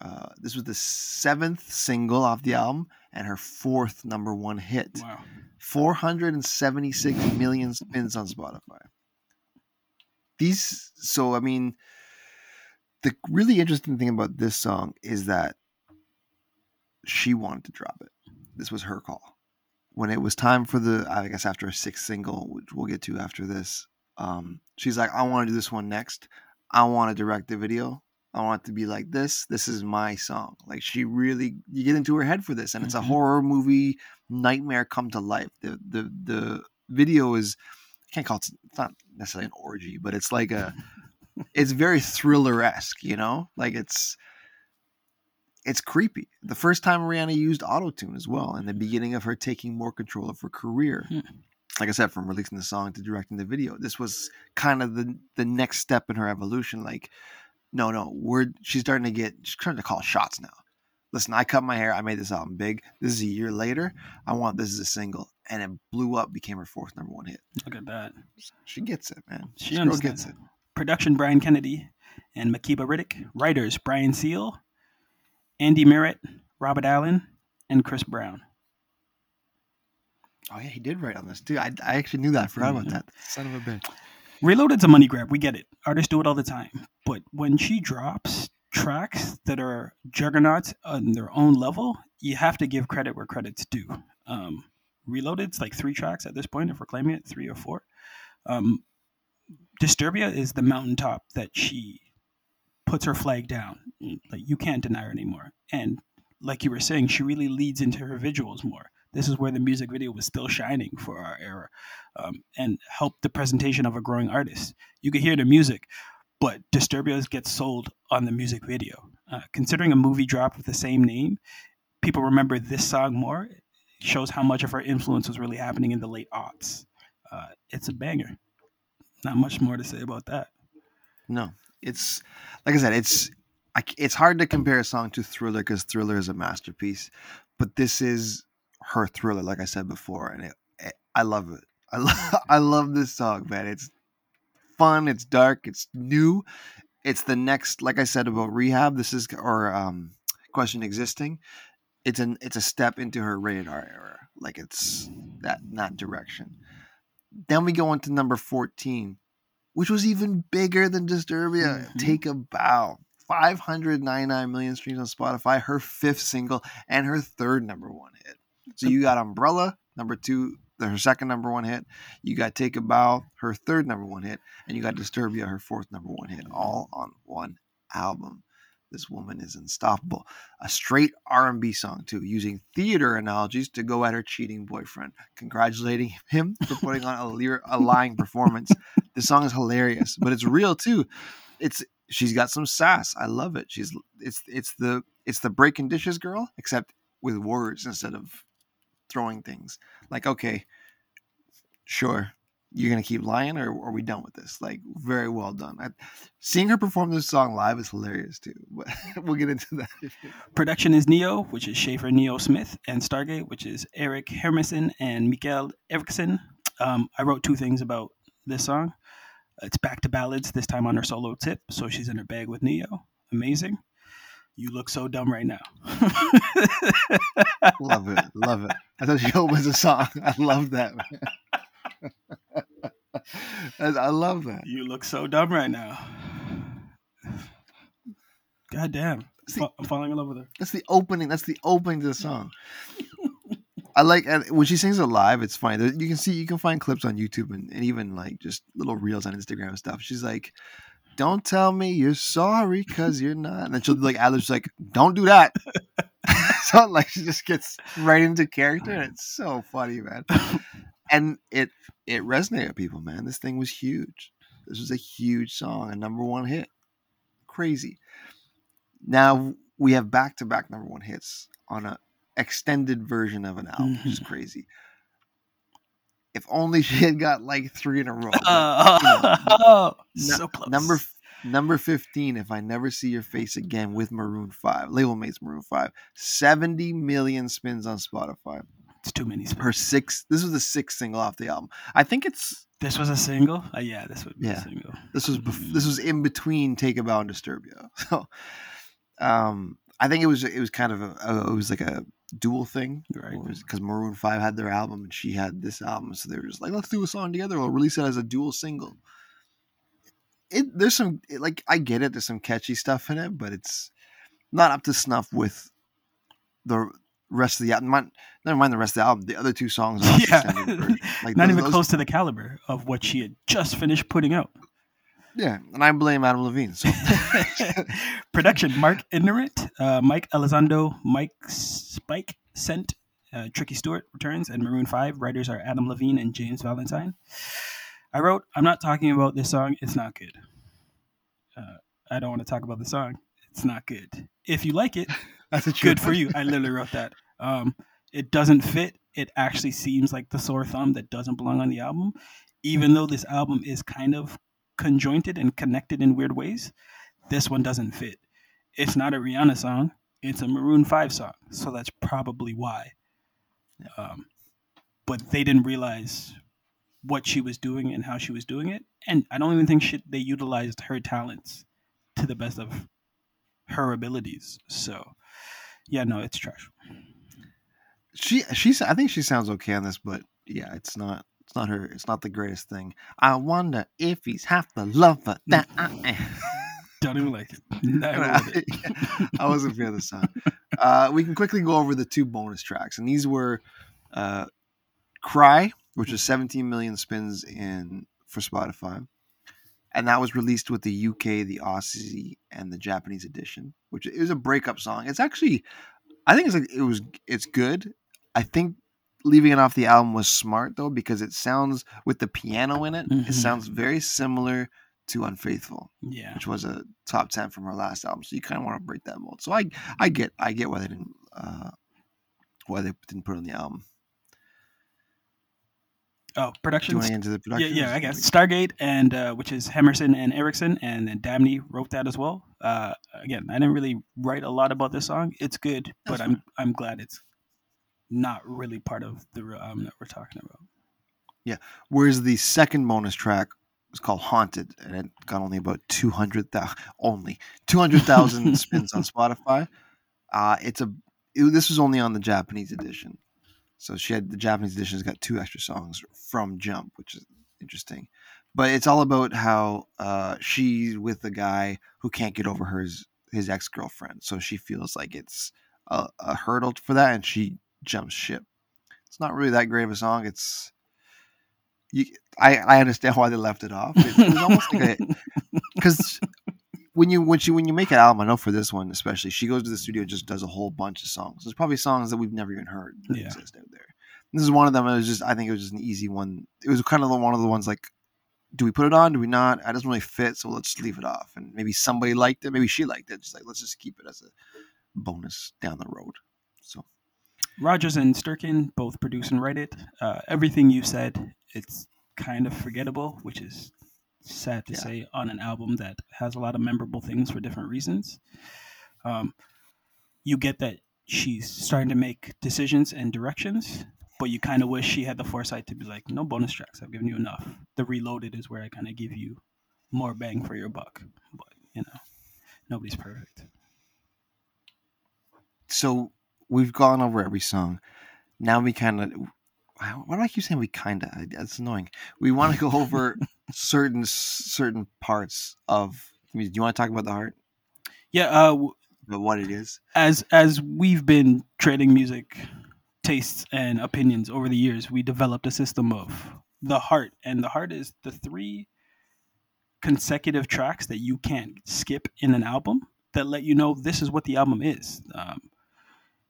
Uh, this was the seventh single off the album and her fourth number one hit. Wow. 476 million spins on Spotify. These, so I mean, the really interesting thing about this song is that she wanted to drop it. This was her call. When it was time for the, I guess after a sixth single, which we'll get to after this, um, she's like, I want to do this one next. I want to direct the video. I want it to be like this. This is my song. Like she really, you get into her head for this, and it's a Mhm. horror movie nightmare come to life. The the the video is, I can't call it. It's not necessarily an orgy, but it's like a, it's very thriller esque. You know, like it's it's creepy. The first time Rihanna used autotune as well, in the beginning of her taking more control of her career. Hmm. Like I said, from releasing the song to directing the video, this was kind of the the next step in her evolution. Like, no, no, we're she's starting to get she's starting to call shots now. Listen, I cut my hair. I made this album big. This is a year later. I want this as a single, and it blew up, became her fourth number one hit. Look at that. She gets it, man. She gets it. Production Brian Kennedy and Makeba Riddick. Writers Brian Seal, Andy Merritt, Robert Allen, and Chris Brown. Oh yeah, he did write on this too. I, I actually knew that. I forgot about that. Son of a bitch. Reloaded's a money grab. We get it. Artists do it all the time. But when she drops tracks that are juggernauts on their own level, you have to give credit where credit's due. Um, Reloaded's like three tracks at this point, if we're claiming it, three or four. Um, Disturbia is the mountaintop that she puts her flag down. Like you can't deny her anymore. And like you were saying, she really leads into her visuals more. This is where the music video was still shining for our era, um, and helped the presentation of a growing artist. You could hear the music, but Disturbia gets sold on the music video. Uh, considering a movie drop with the same name, people remember this song more. It shows how much of her influence was really happening in the late aughts. Uh, it's a banger. Not much more to say about that. No, it's like I said, it's it's hard to compare a song to Thriller because Thriller is a masterpiece, but this is her Thriller, like I said before, and it, it, I love it. I love I love this song, man. It's fun, it's dark, it's new, it's the next, like I said about Rehab. This is or um, Question Existing. It's an it's a step into her Rated R era, like it's that that direction. Then we go into number fourteen, which was even bigger than Disturbia. Mhm. Take a bow. 599 million streams on Spotify, her fifth single, and her third number one hit. So you got Umbrella, number two, her second number one hit. You got Take a Bow, her third number one hit, and you got Disturbia, her fourth number one hit, all on one album. This woman is unstoppable. A straight R&B song too, using theater analogies to go at her cheating boyfriend, congratulating him for putting on a, lyr- a lying performance. The song is hilarious, but it's real too. It's she's got some sass. I love it. She's it's it's the it's the breaking dishes girl, except with words instead of throwing things. Like, okay, sure, you're gonna keep lying, or are we done with this? Like, very well done. I, seeing her perform this song live is hilarious too. But we'll get into that. Production is Ne-Yo, which is Shaffer Ne-Yo Smith, and Stargate, which is Erik Hermansen and Mikkel Eriksen. Um, I wrote two things about this song. It's back to ballads, this time on her solo tip, so she's in her bag with Ne-Yo. Amazing. You look so dumb right now. love it, love it. I thought she opens a song. I love that. I love that. You look so dumb right now. God damn. See- I'm falling in love with her. That's the opening. That's the opening to the song. I like when she sings it live. It's funny. You can see you can find clips on YouTube and, and even like just little reels on Instagram and stuff. She's like, "Don't tell me you're sorry because you're not." And then she'll be like, "Alice, like, don't do that." so like she just gets right into character, and it's so funny, man. And it it resonated with people, man. This thing was huge. This was a huge song, a number one hit. Crazy. Now we have back to back number one hits on a extended version of an album, which is mm-hmm. crazy. If only she had got like three in a row. but, you know, Oh, so close. Number number fifteen. If I never see your face again with Maroon Five, label mates Maroon Five. Seventy million spins on Spotify. it's too many. Her sixth. This was the sixth single off the album. I think it's This was a single. Uh, yeah, this would be Yeah. a single. this was bef- this was in between Take a Bow and Disturbia. So, um, I think it was it was kind of a it was like a dual thing, Right. Because Maroon Five had their album and she had this album, so they were just like, let's do a song together. We'll release it as a dual single. It there's some it, like I get it. There's some catchy stuff in it, but it's not up to snuff with the rest of the album. Not- Never mind the rest of the album. The other two songs Yeah. Like Not those- even those- close to the caliber of what she had just finished putting out. Yeah, and I blame Adam Levine. So Production: Mark Endert, uh, Mike Elizondo, Mike Spike Stent, uh, Tricky Stewart returns, and Maroon Five. Writers are Adam Levine and James Valentine. I wrote, "I'm not talking about this song. It's not good. Uh, I don't want to talk about the song. It's not good. If you like it, that's good for you. I literally wrote that. Um, it doesn't fit. It actually seems like the sore thumb that doesn't belong on the album, even though this album is kind of conjointed and connected in weird ways. This one doesn't fit. It's not a Rihanna song. It's a Maroon Five song, so that's probably why. Um, but they didn't realize what she was doing and how she was doing it, and I don't even think she, they utilized her talents to the best of her abilities. So, yeah, no, it's trash. she she's I think she sounds okay on this, but yeah, it's not it's not her. It's not the greatest thing. I wonder if he's half the lover that I am. Don't even like it. It. I wasn't of the song. Uh, we can quickly go over the two bonus tracks, and these were uh, "Cry," which was 17 million spins in for Spotify, and that was released with the UK, the Aussie, and the Japanese edition. Which is a breakup song. It's actually, I think it's like it was. It's good. I think leaving it off the album was smart though because it sounds with the piano in it. Mhm. It sounds very similar to "Unfaithful." Yeah. which was a top ten from her last album. So you kind of want to break that mold. So I I get I get why they didn't uh, why they didn't put it on the album. Oh, Do you productions. want to get into the Yeah, production? yeah, I guess Stargate and uh, which is Hermansen and Eriksen, and then Dabney wrote that as well. Uh, again, I didn't really write a lot about this song. It's good, but That's I'm I'm glad it's not really part of the album that we're talking about. Yeah. Whereas the second bonus track was called "Haunted" and it got only about two hundred thousand only two hundred thousand spins on Spotify. Uh, it's a it- this was only on the Japanese edition, so she had the Japanese edition has got two extra songs from Jump, which is interesting. But it's all about how uh, she's with a guy who can't get over his his ex girlfriend, so she feels like it's a, a hurdle for that, and she jumps ship. It's not really that great of a song. It's you, I, I understand why they left it off. It, it was almost like a because when you when she when you make an album, I know for this one especially, she goes to the studio and just does a whole bunch of songs. There's probably songs that we've never even heard that Yeah. exist out there. This is one of them. It was just I think it was just an easy one. It was kind of the, one of the ones like, do we put it on? Do we not? It doesn't really fit, so let's just leave it off. And maybe somebody liked it. Maybe she liked it. Just like let's just keep it as a bonus down the road. So Rogers and Sturken both produce and write it. Uh, everything you said, it's kind of forgettable, which is sad to Yeah. say on an album that has a lot of memorable things for different reasons. Um, you get that she's starting to make decisions and directions, but you kind of wish she had the foresight to be like, no bonus tracks, I've given you enough. The reloaded is where I kind of give you more bang for your buck. But, you know, nobody's perfect. so we've gone over every song. Now we kind of. Why do I keep saying we kind of? It's annoying. We want to go over certain certain parts of. Do you want to talk about the heart? Yeah. Uh, About what it is? as as we've been trading music tastes and opinions over the years, we developed a system of the heart, and the heart is the three consecutive tracks that you can't skip in an album that let you know this is what the album is. Um,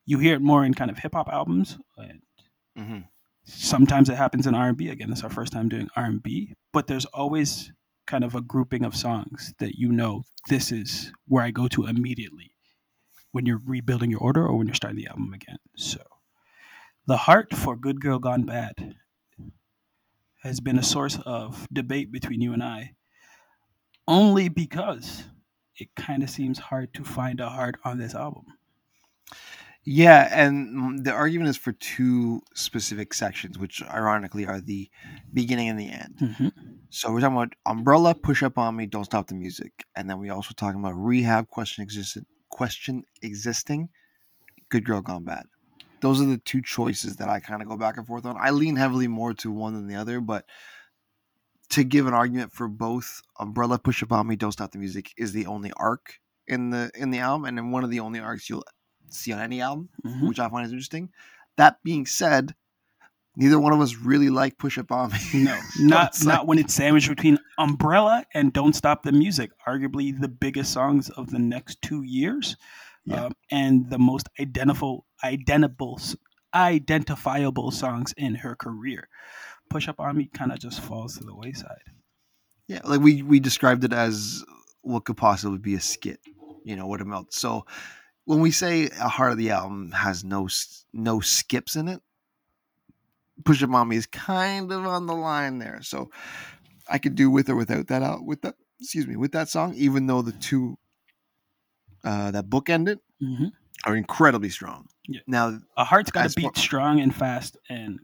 you hear it more in kind of hip hop albums. And Mm-hmm. sometimes it happens in R&B. Again, this is our first time doing R&B, but there's always kind of a grouping of songs that you know this is where I go to immediately when you're rebuilding your order or when you're starting the album again. So, The Heart for Good Girl Gone Bad has been a source of debate between you and I only because it kind of seems hard to find a heart on this album. Yeah, and mm, the argument is for two specific sections, which ironically are the beginning and the end. Mhm. So we're talking about Umbrella, Push Up on Me, Don't Stop the Music, and then we also talking about Rehab, Question Existed, Question Existing, Good Girl Gone Bad. Those are the two choices that I kind of go back and forth on. I lean heavily more to one than the other, but to give an argument for both, Umbrella, Push Up on Me, Don't Stop the Music is the only arc in the in the album, and then one of the only arcs you'll see on any album Mhm. which I find is interesting. That being said, neither one of us really like Push Up On Me. No, not not like- when it's sandwiched between Umbrella and Don't Stop the Music, arguably the biggest songs of the next two years, Yeah. um, and the most identifiable, identifiable, identifiable songs in her career. Push Up on Me kind of just falls to the wayside. Yeah, like we we described it as what could possibly be a skit, you know, what melts. So when we say a heart of the album has no no skips in it, Push Up Me is kind of on the line there. So I could do with or without that out with that excuse me with that song, even though the two uh, that bookend it hmm are incredibly strong. Yeah. Now A heart's got to beat strong and fast and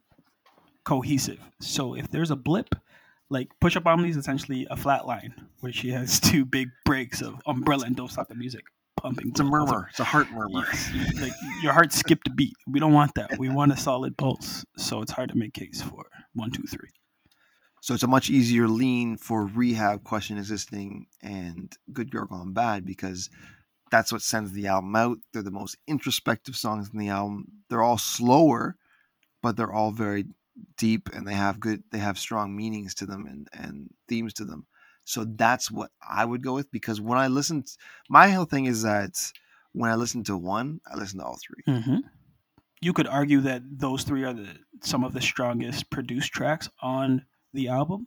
cohesive. So if there's a blip, like Push Up Me is essentially a flat line where she has two big breaks of Umbrella and Don't Stop the Music pumping. it's a both of them. murmur. It's a heart murmur. Like your heart skipped a beat. We don't want that. We want a solid pulse. So it's hard to make case for one, two, three. So it's a much easier lean for rehab, question existing, and good girl gone bad because that's what sends the album out. They're the most introspective songs in the album. They're all slower, but they're all very deep and they have good they have strong meanings to them and, and themes to them. So that's what I would go with because when I listen my whole thing is that when I listen to one, I listen to all 3 Mm-hmm. You could argue that those three are the some of the strongest produced tracks on the album,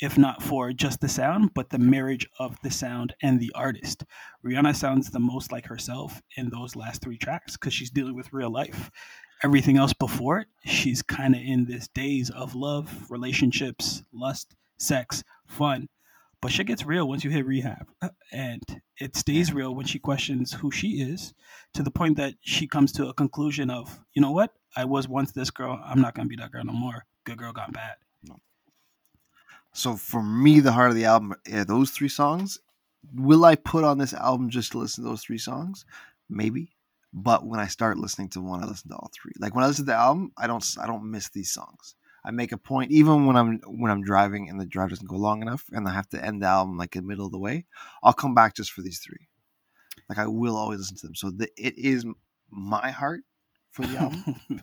if not for just the sound, but the marriage of the sound and the artist. Rihanna sounds the most like herself in those last three tracks because she's dealing with real life. Everything else before it, she's kind of in this days of love, relationships, lust, sex, fun. But shit gets real once you hit rehab. Uh, and it stays real when she questions who she is to the point that she comes to a conclusion of, you know what? I was once this girl. I'm not going to be that girl no more. Good girl gone bad. So for me, the heart of the album, yeah, those three songs. Will I put on this album just to listen to those three songs? Maybe. But when I start listening to one, I listen to all three. Like when I listen to the album, I don't I don't miss these songs. I make a point, even when I'm when I'm driving and the drive doesn't go long enough, and I have to end the album like in the middle of the way. I'll come back just for these three. Like I will always listen to them. So the, it is my heart for the album.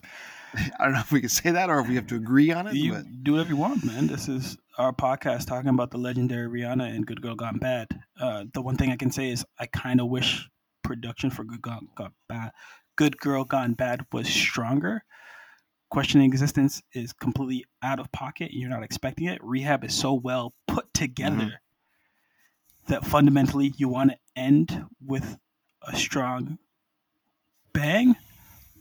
I don't know if we can say that or if we have to agree on it. you but do whatever you want, man. This is our podcast talking about the legendary Rihanna and Good Girl Gone Bad. Uh, the one thing I can say is I kind of wish production for Good Girl Gone Bad, Good Girl Gone Bad was stronger. Questioning existence is completely out of pocket. You're not expecting it. Rehab is so well put together that fundamentally you want to end with a strong bang,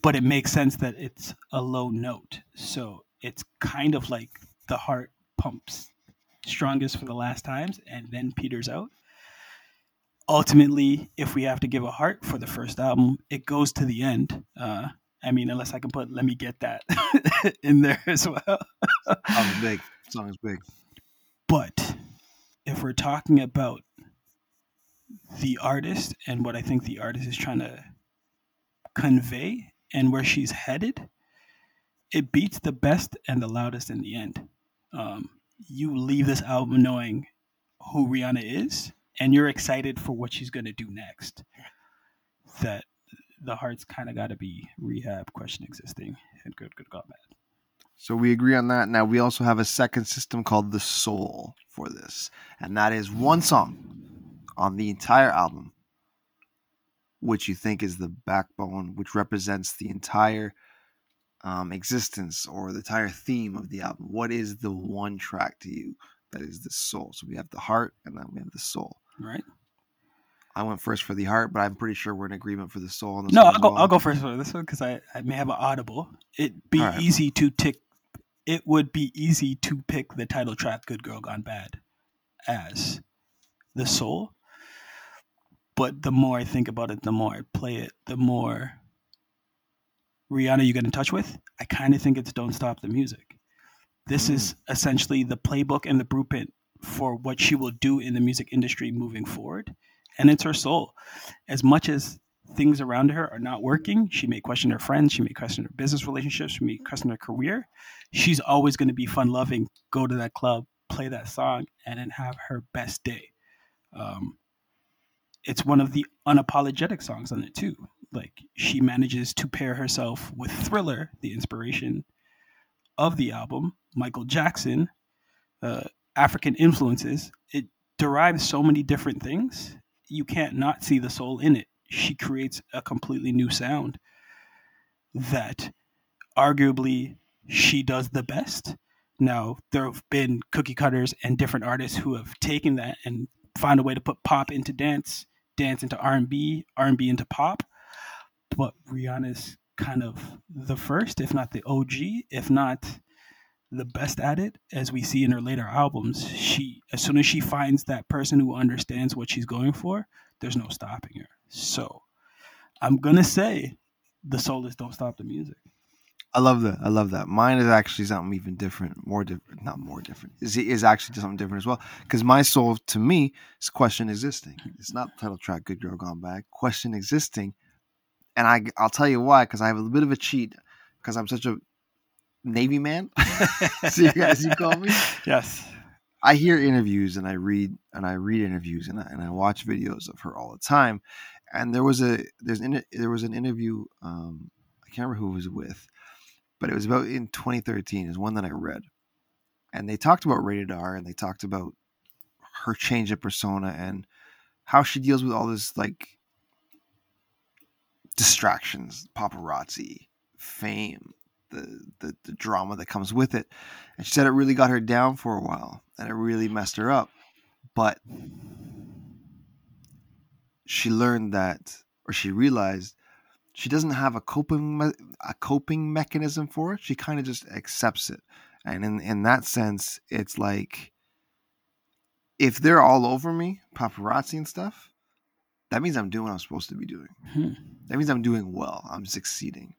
but it makes sense that it's a low note. So it's kind of like the heart pumps strongest for the last times and then peters out. Ultimately, if we have to give a heart for the first album, it goes to the end. Uh, I mean, unless I can put "Let Me Get That" in there as well. song is big. Song is big. But if we're talking about the artist and what I think the artist is trying to convey and where she's headed, it beats the best and the loudest in the end. Um, you leave this album knowing who Rihanna is, and you're excited for what she's gonna do next. That the heart's kind of got to be rehab, question existing, and good, good, God, bad. So we agree on that. Now we also have a second system called the Soul for this, and that is one song on the entire album, which you think is the backbone, which represents the entire um, existence or the entire theme of the album. What is the one track to you that is the soul? So we have the heart, and then we have the soul. Right. I went first for the heart, but I'm pretty sure we're in agreement for the soul. No, I'll go. well. I'll go first for this one because I, I may have an audible. It'd be Alright. easy to tick. It would be easy to pick the title track "Good Girl Gone Bad" as the soul. But the more I think about it, the more I play it, the more Rihanna you get in touch with. I kind of think it's "Don't Stop the Music." This is mm. essentially the playbook and the blueprint for what she will do in the music industry moving forward, and it's her soul. As much as things around her are not working, she may question her friends, she may question her business relationships, she may question her career. She's always going to be fun loving, go to that club, play that song, and then have her best day. Um, it's one of the unapologetic songs on it too. Like she manages to pair herself with Thriller, the inspiration of the album, Michael Jackson, uh, African influences. It derives so many different things. You can't not see the soul in it. She creates a completely new sound that arguably she does the best. Now, there have been cookie cutters and different artists who have taken that and found a way to put pop into dance, dance into R&B, R&B into pop. But Rihanna's kind of the first, if not the OG, if not the best at it, as we see in her later albums. She, as soon as she finds that person who understands what she's going for, there's no stopping her. So, I'm gonna say, the soul is "Don't Stop the Music." I love that. I love that. Mine is actually something even different, more different, not more different. Is is actually something different as well. Because my soul, to me, is question existing. It's not title track, "Good Girl Gone Bad." Question existing, and I I'll tell you why. Because I have a bit of a cheat. Because I'm such a Navy man, so you guys you call me. Yes. I hear interviews and I read and I read interviews and I, and I watch videos of her all the time. And there was a there's in, there was an interview um, I can't remember who it was with, but it was about in 2013 is one that I read, and they talked about rated R and they talked about her change of persona and how she deals with all this like distractions, paparazzi, fame, the, the the drama that comes with it. And she said it really got her down for a while and it really messed her up. But she learned that or she realized she doesn't have a coping me- a coping mechanism for it. She kind of just accepts it. And in in that sense, it's like if they're all over me, paparazzi and stuff, that means I'm doing what I'm supposed to be doing. Hmm. That means I'm doing well. I'm succeeding.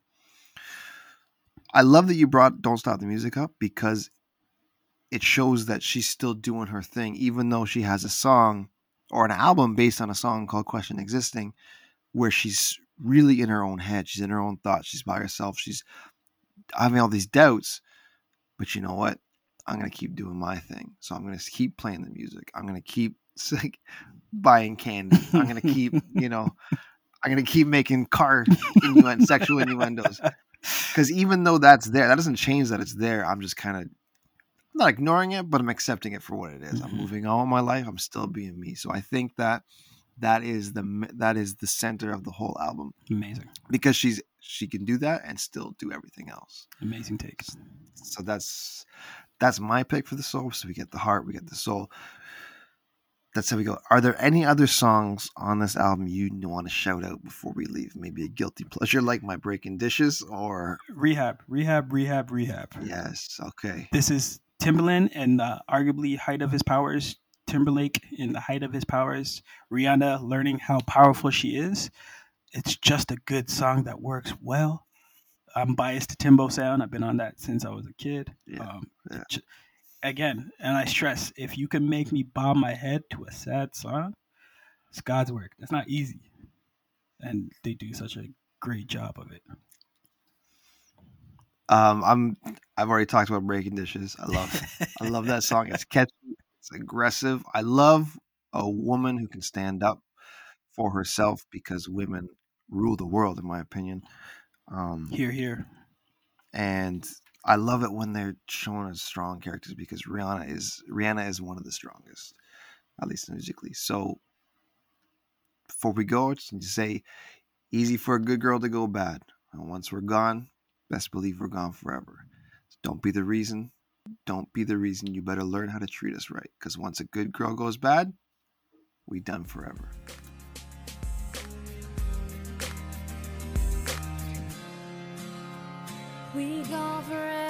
I love that you brought Don't Stop the Music up because it shows that she's still doing her thing, even though she has a song or an album based on a song called Question Existing, where she's really in her own head. She's in her own thoughts. She's by herself. She's having all these doubts. But you know what? I'm going to keep doing my thing. So I'm going to keep playing the music. I'm going to keep like, buying candy. I'm going to keep, you know, I'm going to keep making car innuendo, sexual innuendos because even though that's there, that doesn't change that it's there. I'm just kind of not ignoring it, but I'm accepting it for what it is. I'm Mhm. moving on with my life. I'm still being me. So I think that that is the that is the center of the whole album Amazing, because she's she can do that and still do everything else. amazing takes. So that's that's my pick for the soul. So we get the heart, we get the soul. That's how we go. Are there any other songs on this album you want to shout out before we leave? Maybe a guilty pleasure like my breaking dishes or Rehab, rehab, rehab, rehab. yes, okay. This is Timbaland and the arguably height of his powers. Timberlake in the height of his powers. Rihanna learning how powerful she is. It's just a good song that works well. I'm biased to Timbo sound. I've been on that since I was a kid. Yeah, Um, yeah. Again, and I stress, if you can make me bob my head to a sad song, it's God's work. That's not easy. And they do such a great job of it. Um, I'm I've already talked about breaking dishes. I love I love that song. It's catchy. It's aggressive. I love a woman who can stand up for herself because women rule the world, in my opinion. Um, Here, here. and I love it when they're showing us strong characters because Rihanna is Rihanna is one of the strongest, at least musically. So before we go, just to say, easy for a good girl to go bad. And once we're gone, best believe we're gone forever. So don't be the reason. Don't be the reason. You better learn how to treat us right. Because once a good girl goes bad, we done forever. we gone forever.